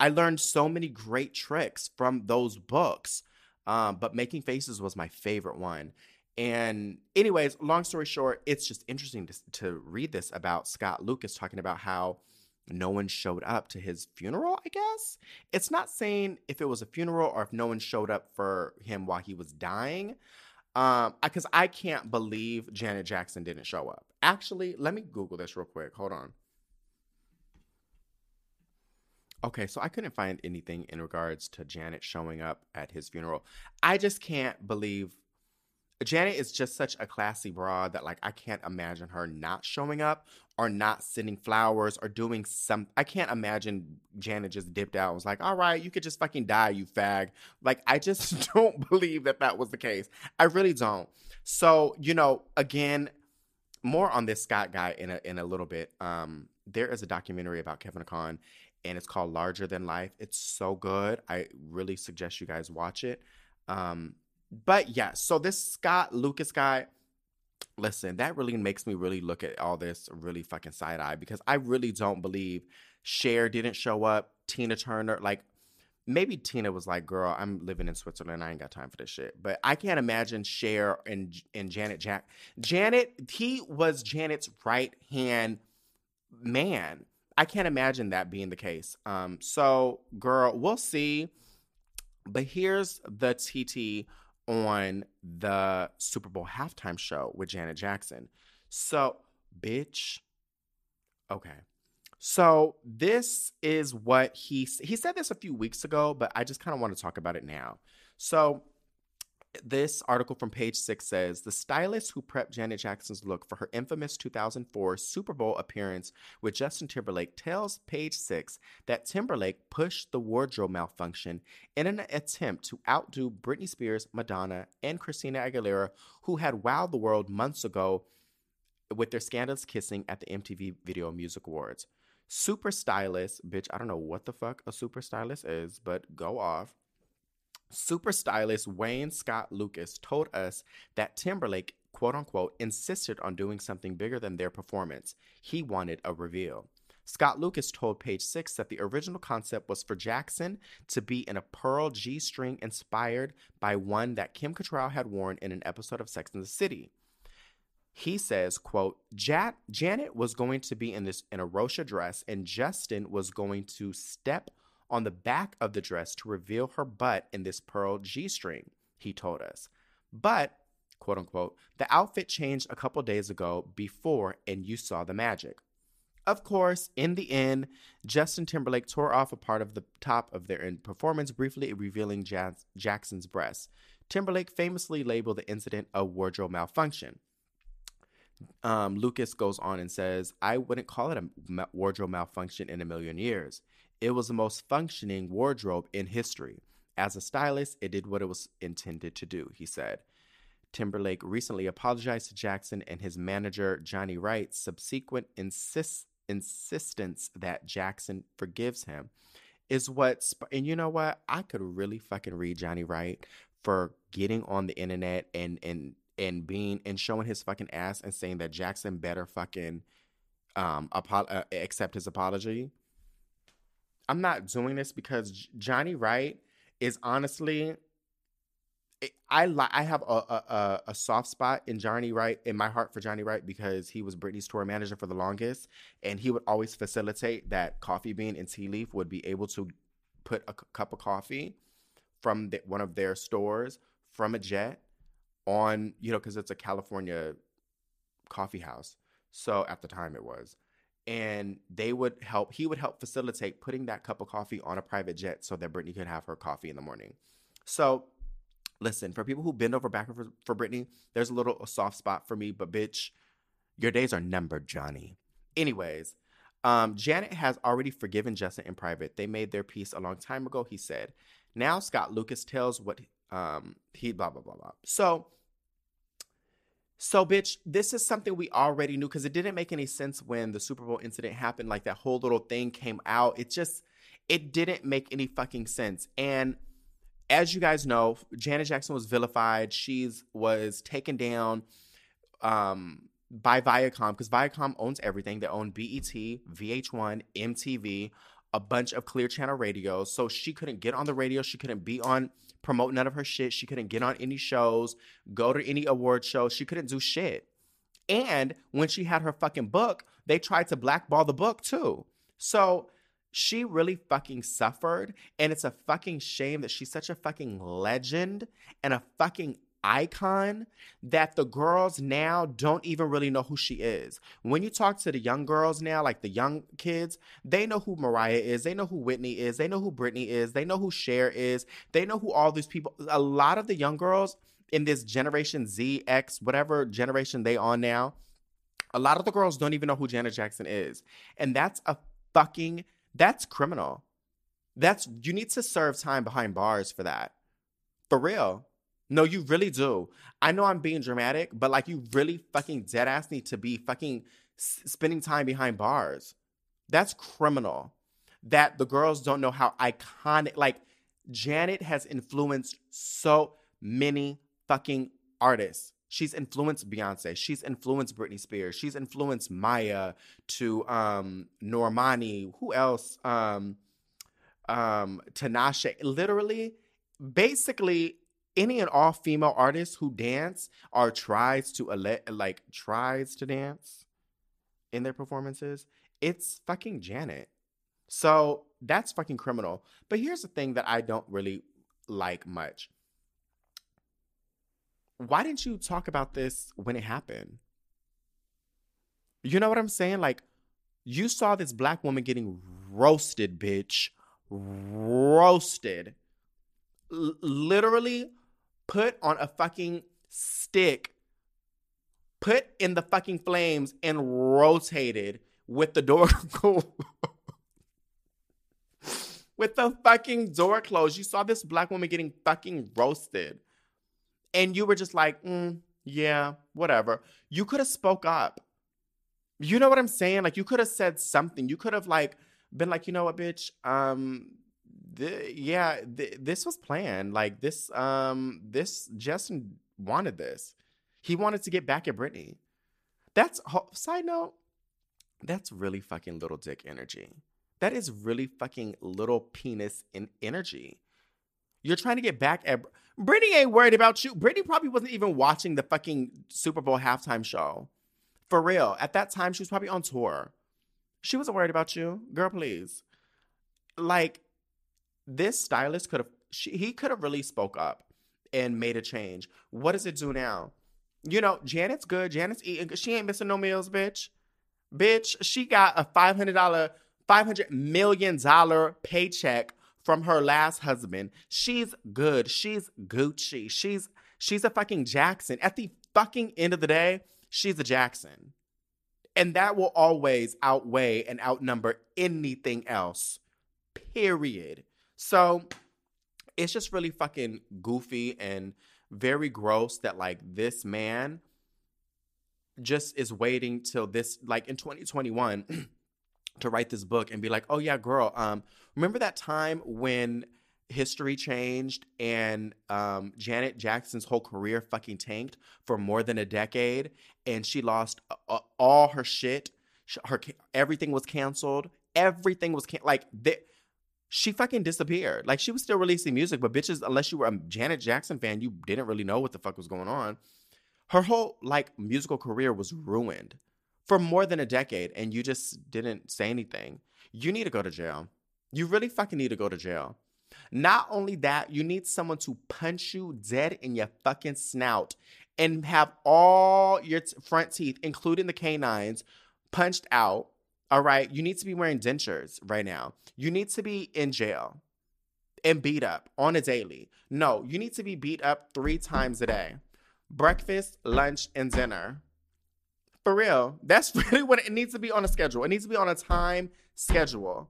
I learned so many great tricks from those books. Um, but Making Faces was my favorite one. And, anyways, long story short, it's just interesting to, to read this about Scott Lucas talking about how no one showed up to his funeral, I guess. It's not saying if it was a funeral or if no one showed up for him while he was dying. Um, because I can't believe Janet Jackson didn't show up. Actually, let me Google this real quick. Hold on. Okay, so I couldn't find anything in regards to Janet showing up at his funeral. I just can't believe Janet is just such a classy broad that like I can't imagine her not showing up or not sending flowers or doing some I can't imagine Janet just dipped out and was like, "All right, you could just fucking die, you fag." Like I just don't believe that that was the case. I really don't. So, you know, again, more on this Scott guy in a in a little bit. Um there is a documentary about Kevyn Aucoin and it's called Larger Than Life. It's so good. I really suggest you guys watch it. Um, but yeah, so this Scott Lucas guy, listen, that really makes me really look at all this really fucking side eye because I really don't believe Cher didn't show up, Tina Turner, like maybe Tina was like, "Girl, I'm living in Switzerland. I ain't got time for this shit." But I can't imagine Cher and and Janet Jack. Janet, he was Janet's right hand man. I can't imagine that being the case. Um, so, girl, we'll see. But here's the TT on the Super Bowl halftime show with Janet Jackson. So, bitch. Okay. So this is what he he said this a few weeks ago, but I just kind of want to talk about it now. So this article from page six says the stylist who prepped Janet Jackson's look for her infamous 2004 Super Bowl appearance with Justin Timberlake tells page six that Timberlake pushed the wardrobe malfunction in an attempt to outdo Britney Spears, Madonna, and Christina Aguilera, who had wowed the world months ago with their scandalous kissing at the MTV Video Music Awards. Super stylist, bitch, I don't know what the fuck a super stylist is, but go off Super stylist Wayne Scott Lucas told us that Timberlake, quote unquote, insisted on doing something bigger than their performance. He wanted a reveal. Scott Lucas told Page Six that the original concept was for Jackson to be in a pearl G string inspired by one that Kim Cattrall had worn in an episode of Sex and the City. He says, quote, Janet was going to be in this in a Rochas dress and Justin was going to step on the back of the dress to reveal her butt in this pearl G string, he told us. But, quote unquote, the outfit changed a couple days ago before, and you saw the magic. Of course, in the end, Justin Timberlake tore off a part of the top of their performance, briefly revealing Jackson's breasts. Timberlake famously labeled the incident a wardrobe malfunction. Um, Lucas goes on and says, I wouldn't call it a wardrobe malfunction in a million years. It was the most functioning wardrobe in history. As a stylist, it did what it was intended to do, he said. Timberlake recently apologized to Jackson and his manager, Johnny Wright's subsequent insist- insistence that Jackson forgives him is what, sp- and you know what? I could really fucking read Johnny Wright for getting on the internet and and and being and showing his fucking ass and saying that Jackson better fucking um apo- uh, accept his apology. I'm not doing this because Johnny Wright is honestly I li- I have a, a a soft spot in Johnny Wright in my heart for Johnny Wright because he was Britney's tour manager for the longest, and he would always facilitate that Coffee Bean and Tea Leaf would be able to put a c- cup of coffee from the, one of their stores from a jet on you know because it's a California coffee house. So at the time it was, and they would help. He would help facilitate putting that cup of coffee on a private jet so that Britney could have her coffee in the morning. So listen, for people who bend over backwards for, for Britney, there's a little a soft spot for me, but bitch, your days are numbered, Johnny. Anyways, um, Janet has already forgiven Justin in private. They made their peace a long time ago, he said. Now Scott Lucas tells what um, he blah blah blah blah. So so, bitch, this is something we already knew because it didn't make any sense when the Super Bowl incident happened. Like that whole little thing came out. It just, it didn't make any fucking sense. And as you guys know, Janet Jackson was vilified. She's was taken down um, by Viacom because Viacom owns everything. They own BET, VH1, MTV, a bunch of Clear Channel radios. So she couldn't get on the radio. She couldn't be on promote none of her shit. She couldn't get on any shows, go to any award shows. She couldn't do shit. And when she had her fucking book, they tried to blackball the book too. So she really fucking suffered. And it's a fucking shame that she's such a fucking legend and a fucking icon that the girls now don't even really know who she is. When you talk to the young girls now, like the young kids, they know who Mariah is, they know who Whitney is, they know who Britney is, they know who Cher is, they know who all these people. A lot of the young girls in this generation Z, X, whatever generation they are now, a lot of the girls don't even know who Janet Jackson is. And that's a fucking that's criminal. That's you need to serve time behind bars for that. For real. No, you really do. I know I'm being dramatic, but like you really fucking dead ass need to be fucking s- spending time behind bars. That's criminal. That the girls don't know how iconic like Janet has influenced so many fucking artists. She's influenced Beyonce. She's influenced Britney Spears. She's influenced Maya to um Normani. Who else? Um um Tinashe. Literally, basically any and all female artists who dance or tries to ele- like tries to dance in their performances, it's fucking Janet. So that's fucking criminal. But here's the thing that I don't really like much why didn't you talk about this when it happened? You know what I'm saying? Like, you saw this black woman getting roasted, bitch. Roasted. L- literally put on a fucking stick, put in the fucking flames, and rotated with the door closed. with the fucking door closed. You saw this black woman getting fucking roasted and you were just like, mm, yeah, whatever. You could have spoke up. You know what I'm saying? Like you could have said something. You could have like been like, you know what, bitch? Um, yeah, th- this was planned. Like this, um, this Justin wanted this. He wanted to get back at Britney. That's side note. That's really fucking little dick energy. That is really fucking little penis in energy. You're trying to get back at Britney ain't worried about you. Britney probably wasn't even watching the fucking Super Bowl halftime show. For real. At that time, she was probably on tour. She wasn't worried about you. Girl, please. Like, this stylist could have, he could have really spoke up and made a change. What does it do now? You know, Janet's good. Janet's eating. She ain't missing no meals, bitch. Bitch, she got a $500, $500 million paycheck from her last husband. She's good. She's Gucci. She's she's a fucking Jackson. At the fucking end of the day, she's a Jackson. And that will always outweigh and outnumber anything else. Period. So it's just really fucking goofy and very gross that like this man just is waiting till this like in 2021 to write this book and be like, "Oh yeah, girl, um remember that time when history changed and um, Janet Jackson's whole career fucking tanked for more than a decade and she lost uh, all her shit. Her everything was canceled. Everything was can- like the, she fucking disappeared. Like she was still releasing music, but bitches, unless you were a Janet Jackson fan, you didn't really know what the fuck was going on. Her whole like musical career was ruined for more than a decade, and you just didn't say anything. You need to go to jail. You really fucking need to go to jail. Not only that, you need someone to punch you dead in your fucking snout and have all your t- front teeth, including the canines, punched out. All right. You need to be wearing dentures right now. You need to be in jail and beat up on a daily. No, you need to be beat up three times a day breakfast, lunch, and dinner. For real. That's really what it needs to be on a schedule. It needs to be on a time schedule.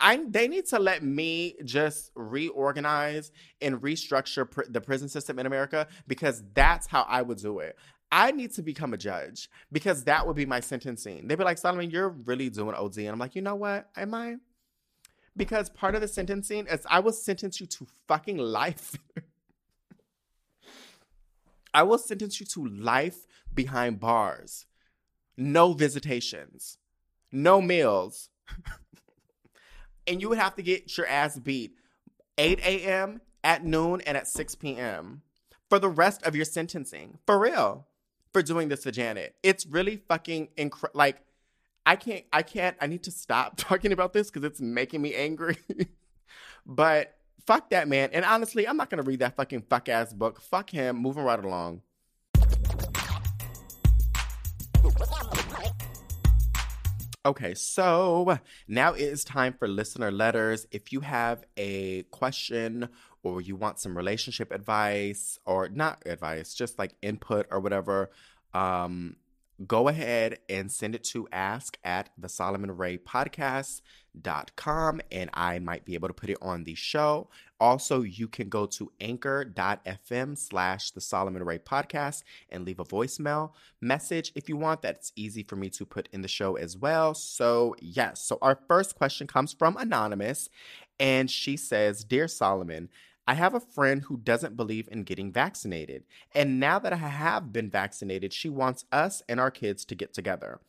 I they need to let me just reorganize and restructure pr- the prison system in America because that's how I would do it. I need to become a judge because that would be my sentencing. They'd be like, Solomon, you're really doing OD. And I'm like, you know what? Am I? Because part of the sentencing is I will sentence you to fucking life. I will sentence you to life behind bars. No visitations. No meals. and you would have to get your ass beat 8 a.m., at noon, and at 6 p.m. for the rest of your sentencing. For real. For doing this to Janet. It's really fucking incredible. Like, I can't, I can't, I need to stop talking about this because it's making me angry. but fuck that man. And honestly, I'm not to read that fucking fuck ass book. Fuck him. Moving right along. Okay, so now it is time for listener letters. If you have a question or you want some relationship advice or not advice, just like input or whatever, um, go ahead and send it to ask at the Solomon Ray podcast.com and I might be able to put it on the show. Also, you can go to anchor.fm slash the Solomon Ray podcast and leave a voicemail message if you want. That's easy for me to put in the show as well. So, yes. So, our first question comes from Anonymous and she says, Dear Solomon, I have a friend who doesn't believe in getting vaccinated. And now that I have been vaccinated, she wants us and our kids to get together.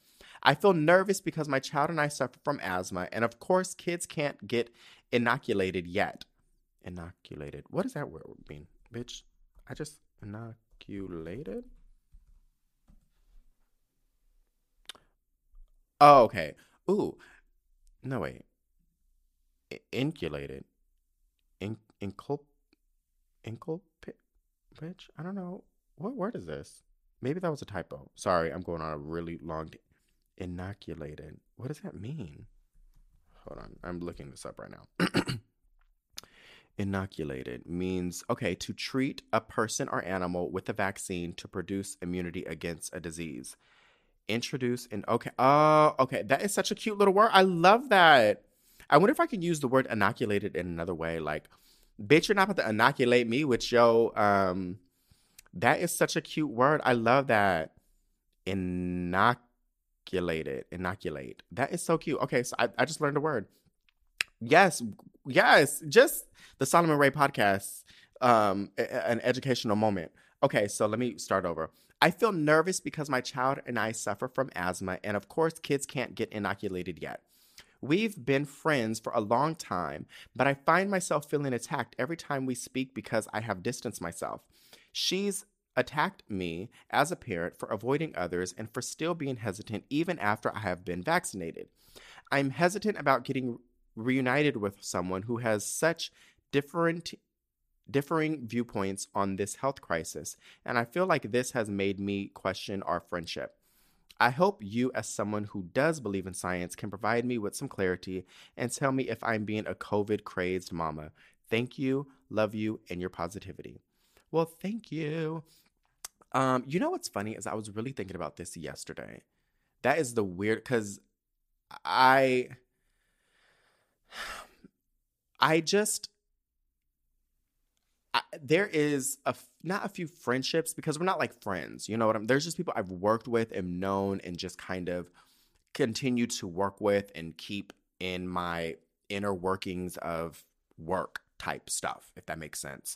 I feel nervous because my child and I suffer from asthma. And of course, kids can't get inoculated yet. Inoculated. What does that word mean? Bitch, I just inoculated? Oh, okay. Ooh. No, wait. Inculated inculp inculpate bitch i don't know. What word is this? Maybe that was a typo. Sorry i'm going on a really long t- inoculated. What does that mean? Hold on i'm looking this up right now. Inoculated means okay to treat a person or animal with a vaccine to produce immunity against a disease. Introduce and okay oh okay that is such a cute little word. I love that. I wonder if i can use the word inoculated in another way like bitch, you're not about to inoculate me with your um that is such a cute word. I love that. Inoculated. Inoculate. That is so cute. Okay, so I, I just learned a word. Yes, yes. Just the Solomon Ray podcast. Um, an educational moment. Okay, so let me start over. I feel nervous because my child and I suffer from asthma, and of course, kids can't get inoculated yet. We've been friends for a long time, but I find myself feeling attacked every time we speak because I have distanced myself. She's attacked me as a parent for avoiding others and for still being hesitant even after I have been vaccinated. I'm hesitant about getting reunited with someone who has such different differing viewpoints on this health crisis, and I feel like this has made me question our friendship. I hope you, as someone who does believe in science, can provide me with some clarity and tell me if I'm being a COVID crazed mama. Thank you, love you, and your positivity. Well, thank you. Um, you know what's funny is I was really thinking about this yesterday. That is the weird because I I just there is a not a few friendships because we're not like friends. You know what I'm? There's just people I've worked with and known and just kind of continue to work with and keep in my inner workings of work. type stuff, if that makes sense.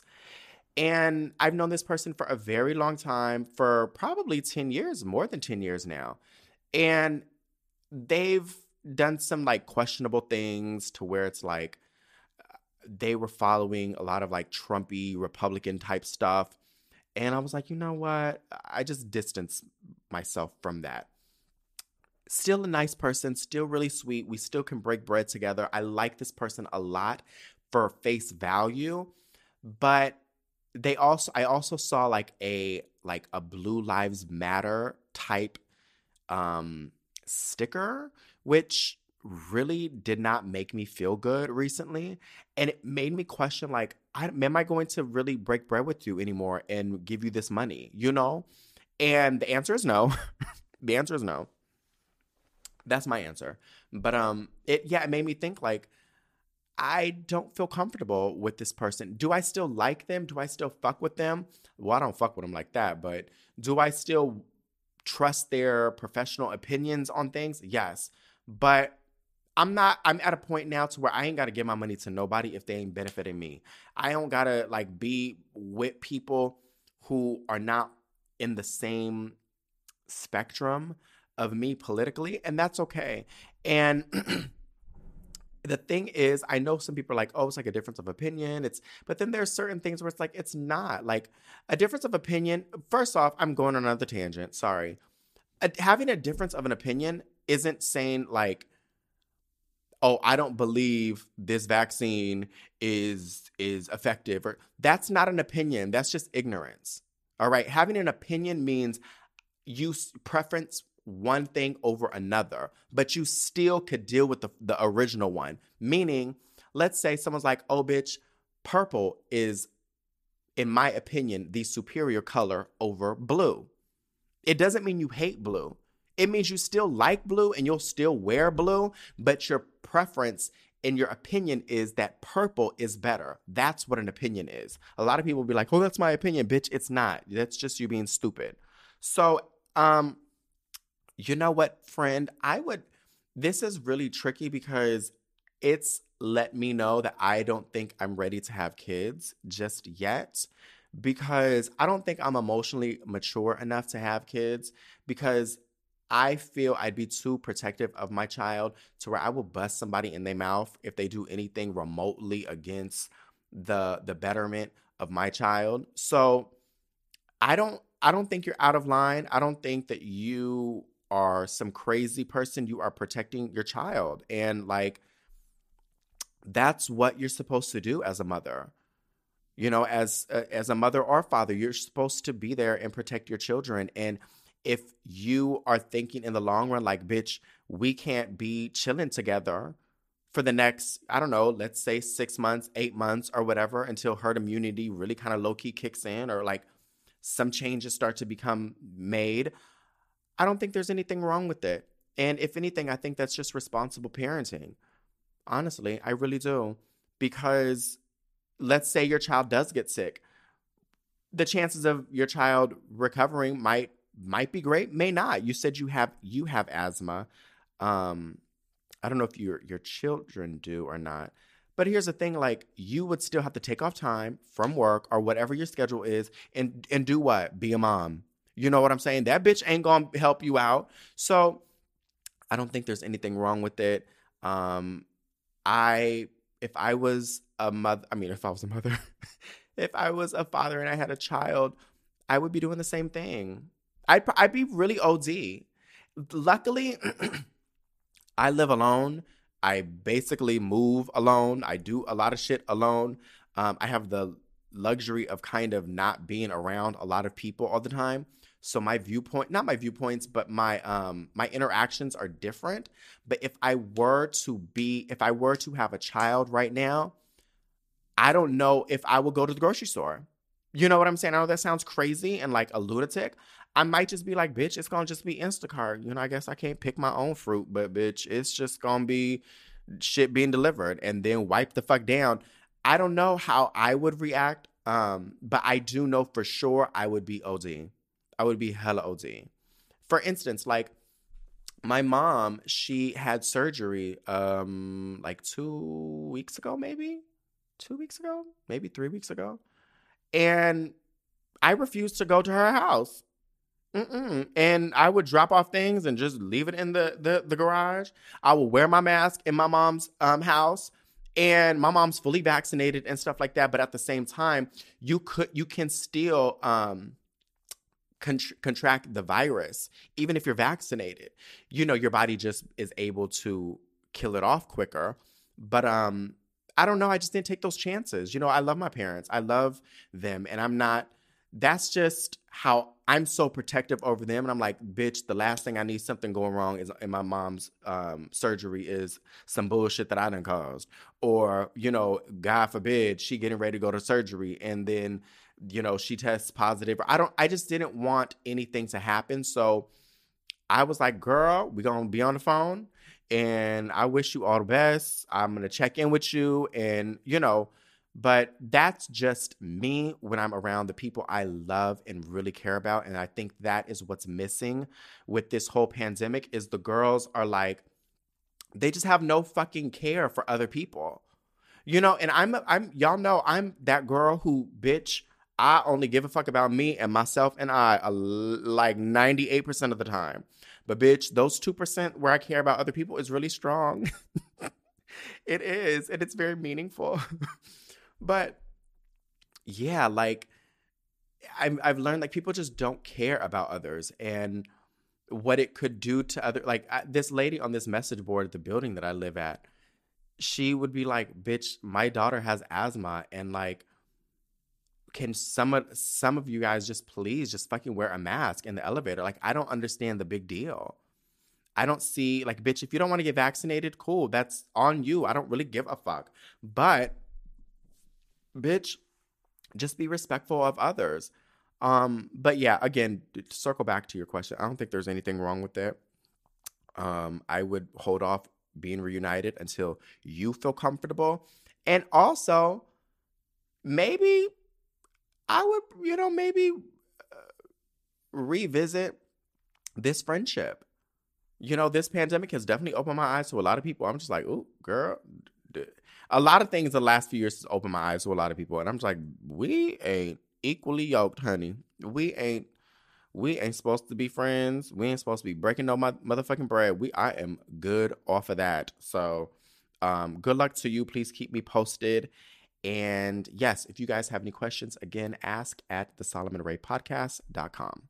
And I've known this person for a very long time, for probably 10 years, more than 10 years now. And they've done some like questionable things to where it's like they were following a lot of like Trumpy Republican type stuff. And I was like, you know what? I just distanced myself from that. Still a nice person, still really sweet. We still can break bread together. I like this person a lot for face value, but they also I also saw like a like a Blue Lives Matter type um sticker which really did not make me feel good recently and it made me question like I, am i going to really break bread with you anymore and give you this money you know and the answer is no the answer is no that's my answer but um it yeah it made me think like I don't feel comfortable with this person. Do I still like them? Do I still fuck with them? Well, I don't fuck with them like that, but do I still trust their professional opinions on things? Yes. But I'm not I'm at a point now to where I ain't got to give my money to nobody if they ain't benefiting me. I don't got to like be with people who are not in the same spectrum of me politically and that's okay. And the thing is, I know some people are like, oh, it's like a difference of opinion. It's, but then there's certain things where it's like, it's not like a difference of opinion. First off, I'm going on another tangent. Sorry. A, having a difference of an opinion isn't saying like, oh, I don't believe this vaccine is is effective or that's not an opinion. That's just ignorance. All right. Having an opinion means you preference one thing over another, but you still could deal with the, the original one. Meaning, let's say someone's like, oh, bitch, purple is, in my opinion, the superior color over blue. It doesn't mean you hate blue. It means you still like blue and you'll still wear blue, but your preference and your opinion is that purple is better. That's what an opinion is. A lot of people will be like, "Oh, that's my opinion, bitch." It's not. That's just you being stupid. So, um you know what, friend? I would, this is really tricky because it's let me know that I don't think I'm ready to have kids just yet because I don't think I'm emotionally mature enough to have kids because I feel I'd be too protective of my child to where I will bust somebody in their mouth if they do anything remotely against the the betterment of my child. So I don't I don't think you're out of line. I don't think that you are some crazy person, you are protecting your child. And like, that's what you're supposed to do as a mother. You know, as uh, as a mother or father, you're supposed to be there and protect your children. And if you are thinking in the long run, like, bitch, we can't be chilling together for the next, I don't know, let's say six months, eight months, or whatever, until herd immunity really kind of low key kicks in, or like some changes start to become made. I don't think there's anything wrong with it. And if anything, I think that's just responsible parenting. Honestly, I really do. Because let's say your child does get sick. The chances of your child recovering might might be great, may not. You said you have you have asthma. Um I don't know if your your children do or not. But here's the thing like you would still have to take off time from work or whatever your schedule is and and do what? Be a mom. You know what I'm saying? That bitch ain't gonna help you out. So I don't think there's anything wrong with it. Um, I if I was a mother, I mean, if I was a mother, if I was a father and I had a child, I would be doing the same thing. I'd I'd be really OD. Luckily, I live alone. I basically move alone. I do a lot of shit alone. Um, I have the luxury of kind of not being around a lot of people all the time. So my viewpoint, not my viewpoints, but my um my interactions are different. But if I were to be, if I were to have a child right now, I don't know if I would go to the grocery store. You know what I'm saying? I know that sounds crazy and like a lunatic. I might just be like, bitch, it's gonna just be Instacart. You know, I guess I can't pick my own fruit, but bitch, it's just gonna be shit being delivered and then wipe the fuck down. I don't know how I would react, um, but I do know for sure I would be OD. I would be hella OD. For instance, like my mom, she had surgery um like 2 weeks ago maybe. two weeks ago, maybe three weeks ago. And I refused to go to her house. Mm-mm. And I would drop off things and just leave it in the, the, the garage. I will wear my mask in my mom's um, house and my mom's fully vaccinated and stuff like that but at the same time you could you can still um contract the virus even if you're vaccinated you know your body just is able to kill it off quicker but um i don't know i just didn't take those chances you know i love my parents i love them and i'm not that's just how I'm so protective over them. And I'm like, bitch, the last thing I need something going wrong is in my mom's um, surgery is some bullshit that I done caused. Or, you know, God forbid, she getting ready to go to surgery and then, you know, she tests positive. I don't, I just didn't want anything to happen. So I was like, girl, we going to be on the phone and I wish you all the best. I'm going to check in with you. And, you know, but that's just me when I'm around the people I love and really care about. And I think that is what's missing with this whole pandemic is the girls are like, they just have no fucking care for other people. You know, and I'm I'm y'all know I'm that girl who bitch I only give a fuck about me and myself and I like 98% of the time. But bitch, those 2% where I care about other people is really strong. it is, and it's very meaningful. But yeah, like I'm, I've learned like people just don't care about others and what it could do to other like I, this lady on this message board at the building that I live at. She would be like, "Bitch, my daughter has asthma, and like, can some of some of you guys just please just fucking wear a mask in the elevator? Like, I don't understand the big deal." I don't see like bitch if you don't want to get vaccinated cool that's on you I don't really give a fuck but bitch, just be respectful of others. Um, but yeah, again, circle back to your question, I don't think there's anything wrong with that. Um, I would hold off being reunited until you feel comfortable. And also, maybe I would, you know, maybe uh, revisit this friendship. You know, this pandemic has definitely opened my eyes to a lot of people. I'm just like, oh, girl, a lot of things the last few years has opened my eyes to a lot of people, and I'm just like, we ain't equally yoked, honey. We ain't. We ain't supposed to be friends. We ain't supposed to be breaking no motherfucking bread. We I am good off of that. So, um, good luck to you. Please keep me posted. And yes, if you guys have any questions, again, ask at the Solomon Ray podcast.com.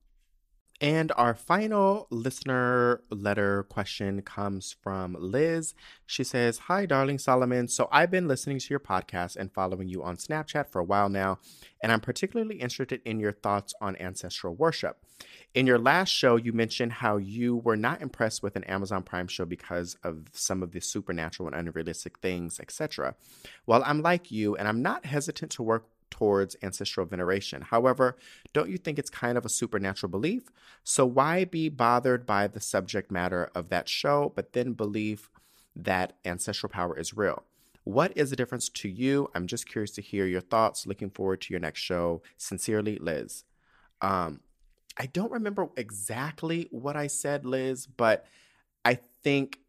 And our final listener letter question comes from Liz. She says, Hi, darling Solomon. So I've been listening to your podcast and following you on Snapchat for a while now, and I'm particularly interested in your thoughts on ancestral worship. In your last show, you mentioned how you were not impressed with an Amazon Prime show because of some of the supernatural and unrealistic things, etc. Well, I'm like you, and I'm not hesitant to work towards ancestral veneration. However, don't you think it's kind of a supernatural belief? So why be bothered by the subject matter of that show, but then believe that ancestral power is real? What is the difference to you? I'm just curious to hear your thoughts. Looking forward to your next show. Sincerely, Liz. Um, I don't remember exactly what I said, Liz, but I think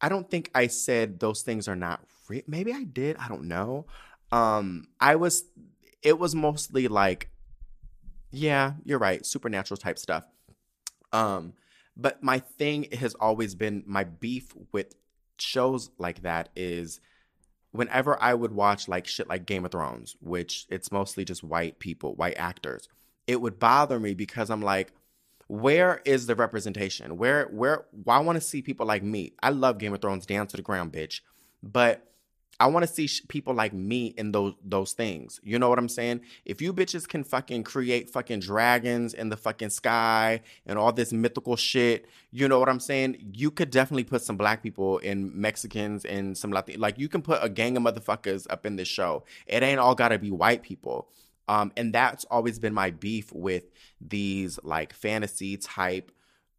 I don't think I said those things are not real. Maybe I did. I don't know. Um, I was, it was mostly like, yeah, you're right, supernatural type stuff. Um, but my thing has always been my beef with shows like that is whenever I would watch like shit like Game of Thrones, which it's mostly just white people, white actors, it would bother me because I'm like, where is the representation? Where, where, why I want to see people like me? I love Game of Thrones down to the ground, bitch. But I want to see sh- people like me in those those things. You know what I'm saying? If you bitches can fucking create fucking dragons in the fucking sky and all this mythical shit, you know what I'm saying? You could definitely put some black people and Mexicans and some Latin like you can put a gang of motherfuckers up in this show. It ain't all got to be white people. Um, and that's always been my beef with these like fantasy type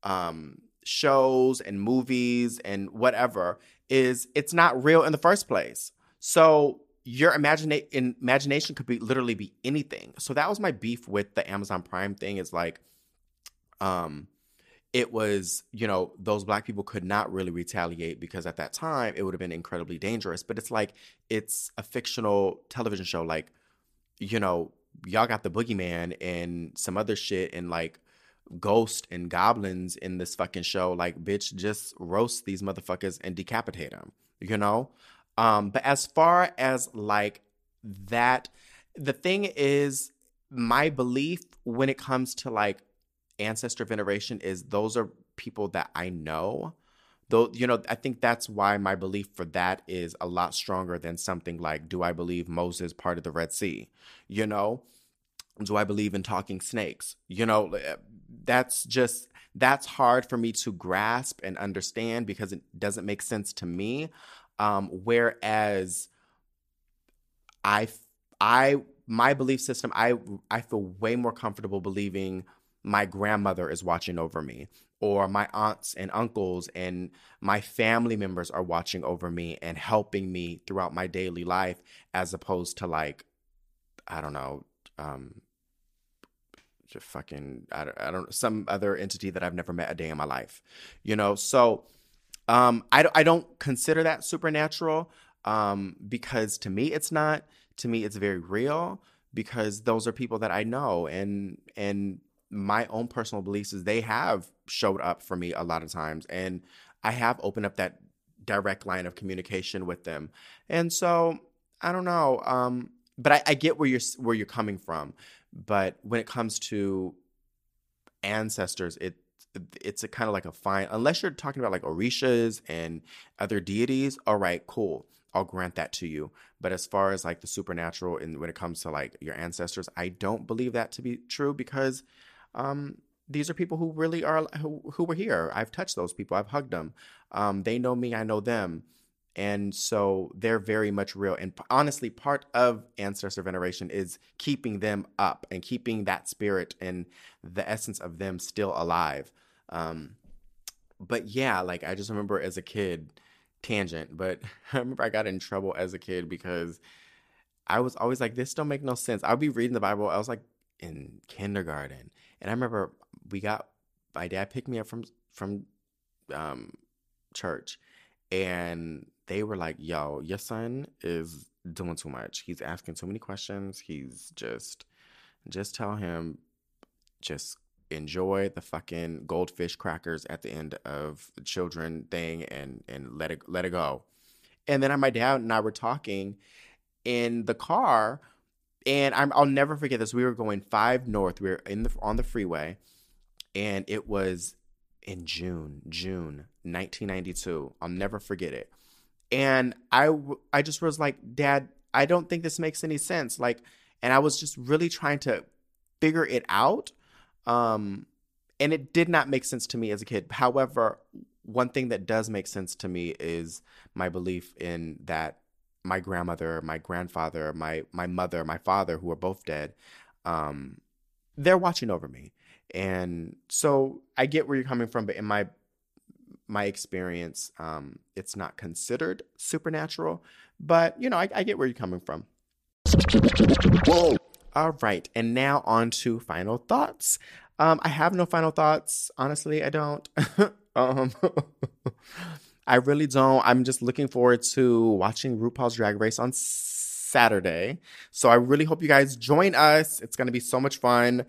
um shows and movies and whatever is it's not real in the first place. So your imagina- imagination could be literally be anything. So that was my beef with the Amazon Prime thing is like um it was, you know, those black people could not really retaliate because at that time it would have been incredibly dangerous. But it's like it's a fictional television show. Like, you know, y'all got the boogeyman and some other shit and like ghost and goblins in this fucking show. Like, bitch, just roast these motherfuckers and decapitate them, you know? Um, but as far as like that, the thing is, my belief when it comes to like ancestor veneration is those are people that I know. Though, you know, I think that's why my belief for that is a lot stronger than something like, do I believe Moses part of the Red Sea? You know, do I believe in talking snakes? You know, eh, that's just, that's hard for me to grasp and understand because it doesn't make sense to me. Um, whereas I, I, my belief system, I, I feel way more comfortable believing my grandmother is watching over me or my aunts and uncles and my family members are watching over me and helping me throughout my daily life as opposed to like i don't know um just fucking I don't, I don't some other entity that i've never met a day in my life you know so um i, I don't consider that supernatural um because to me it's not to me it's very real because those are people that i know and and my own personal beliefs is they have showed up for me a lot of times and I have opened up that direct line of communication with them. And so I don't know. Um, but I, I get where you're where you're coming from. But when it comes to ancestors, it it's a kind of like a fine unless you're talking about like orishas and other deities all right cool i'll grant that to you but as far as like the supernatural and when it comes to like your ancestors i don't believe that to be true because um, these are people who really are who, who were here. I've touched those people. I've hugged them. Um, they know me. I know them. And so they're very much real. And honestly, part of ancestor veneration is keeping them up and keeping that spirit and the essence of them still alive. Um, but yeah, like I just remember as a kid, tangent, but I remember I got in trouble as a kid because I was always like, this don't make no sense. I'll be reading the Bible. I was like in kindergarten and I remember we got my dad picked me up from from um, church, and they were like, "Yo, your son is doing too much. He's asking too many questions. He's just, just tell him, just." enjoy the fucking goldfish crackers at the end of the children thing and and let it let it go. And then my dad and I were talking in the car and i will never forget this. We were going five north. We were in the on the freeway, and it was in June, June 1992. I'll never forget it. And I I just was like, Dad, I don't think this makes any sense. Like, and I was just really trying to figure it out. Um, and it did not make sense to me as a kid. However, one thing that does make sense to me is my belief in that my grandmother, my grandfather, my my mother, my father, who are both dead, um, they're watching over me, and so I get where you're coming from. But in my my experience, um, it's not considered supernatural. But you know, I, I get where you're coming from. Whoa. All right, and now on to final thoughts. Um, I have no final thoughts. Honestly, I don't. um, I really don't. I'm just looking forward to watching RuPaul's Drag Race on Saturday. So I really hope you guys join us. It's going to be so much fun.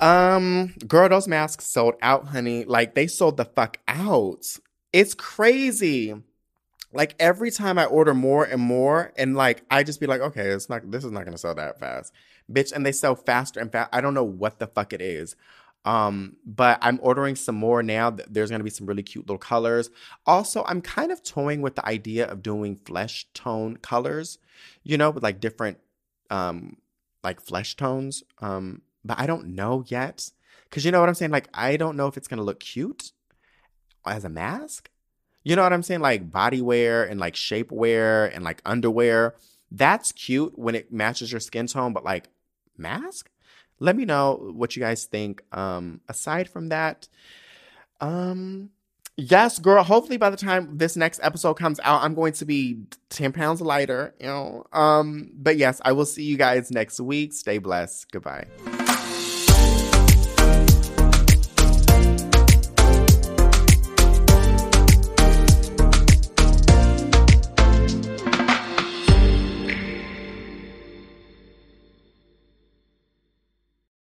Um, girl, those masks sold out, honey. Like they sold the fuck out. It's crazy. Like every time I order more and more, and like I just be like, okay, it's not. This is not gonna sell that fast, bitch. And they sell faster and fast. I don't know what the fuck it is. Um, but I'm ordering some more now. There's to be some really cute little colors. Also, I'm kind of toying with the idea of doing flesh tone colors, you know, with like different, um, like flesh tones. Um, but I don't know yet. Cause you know what I'm saying? Like, I don't know if it's to look cute as a mask. You know what I'm saying? Like body wear and like shapewear and like underwear. That's cute when it matches your skin tone, but like mask? let me know what you guys think. Um, aside from that, um, yes, girl. Hopefully, by the time this next episode comes out, I'm going to be ten pounds lighter. You know. Um, but yes, I will see you guys next week. Stay blessed. Goodbye.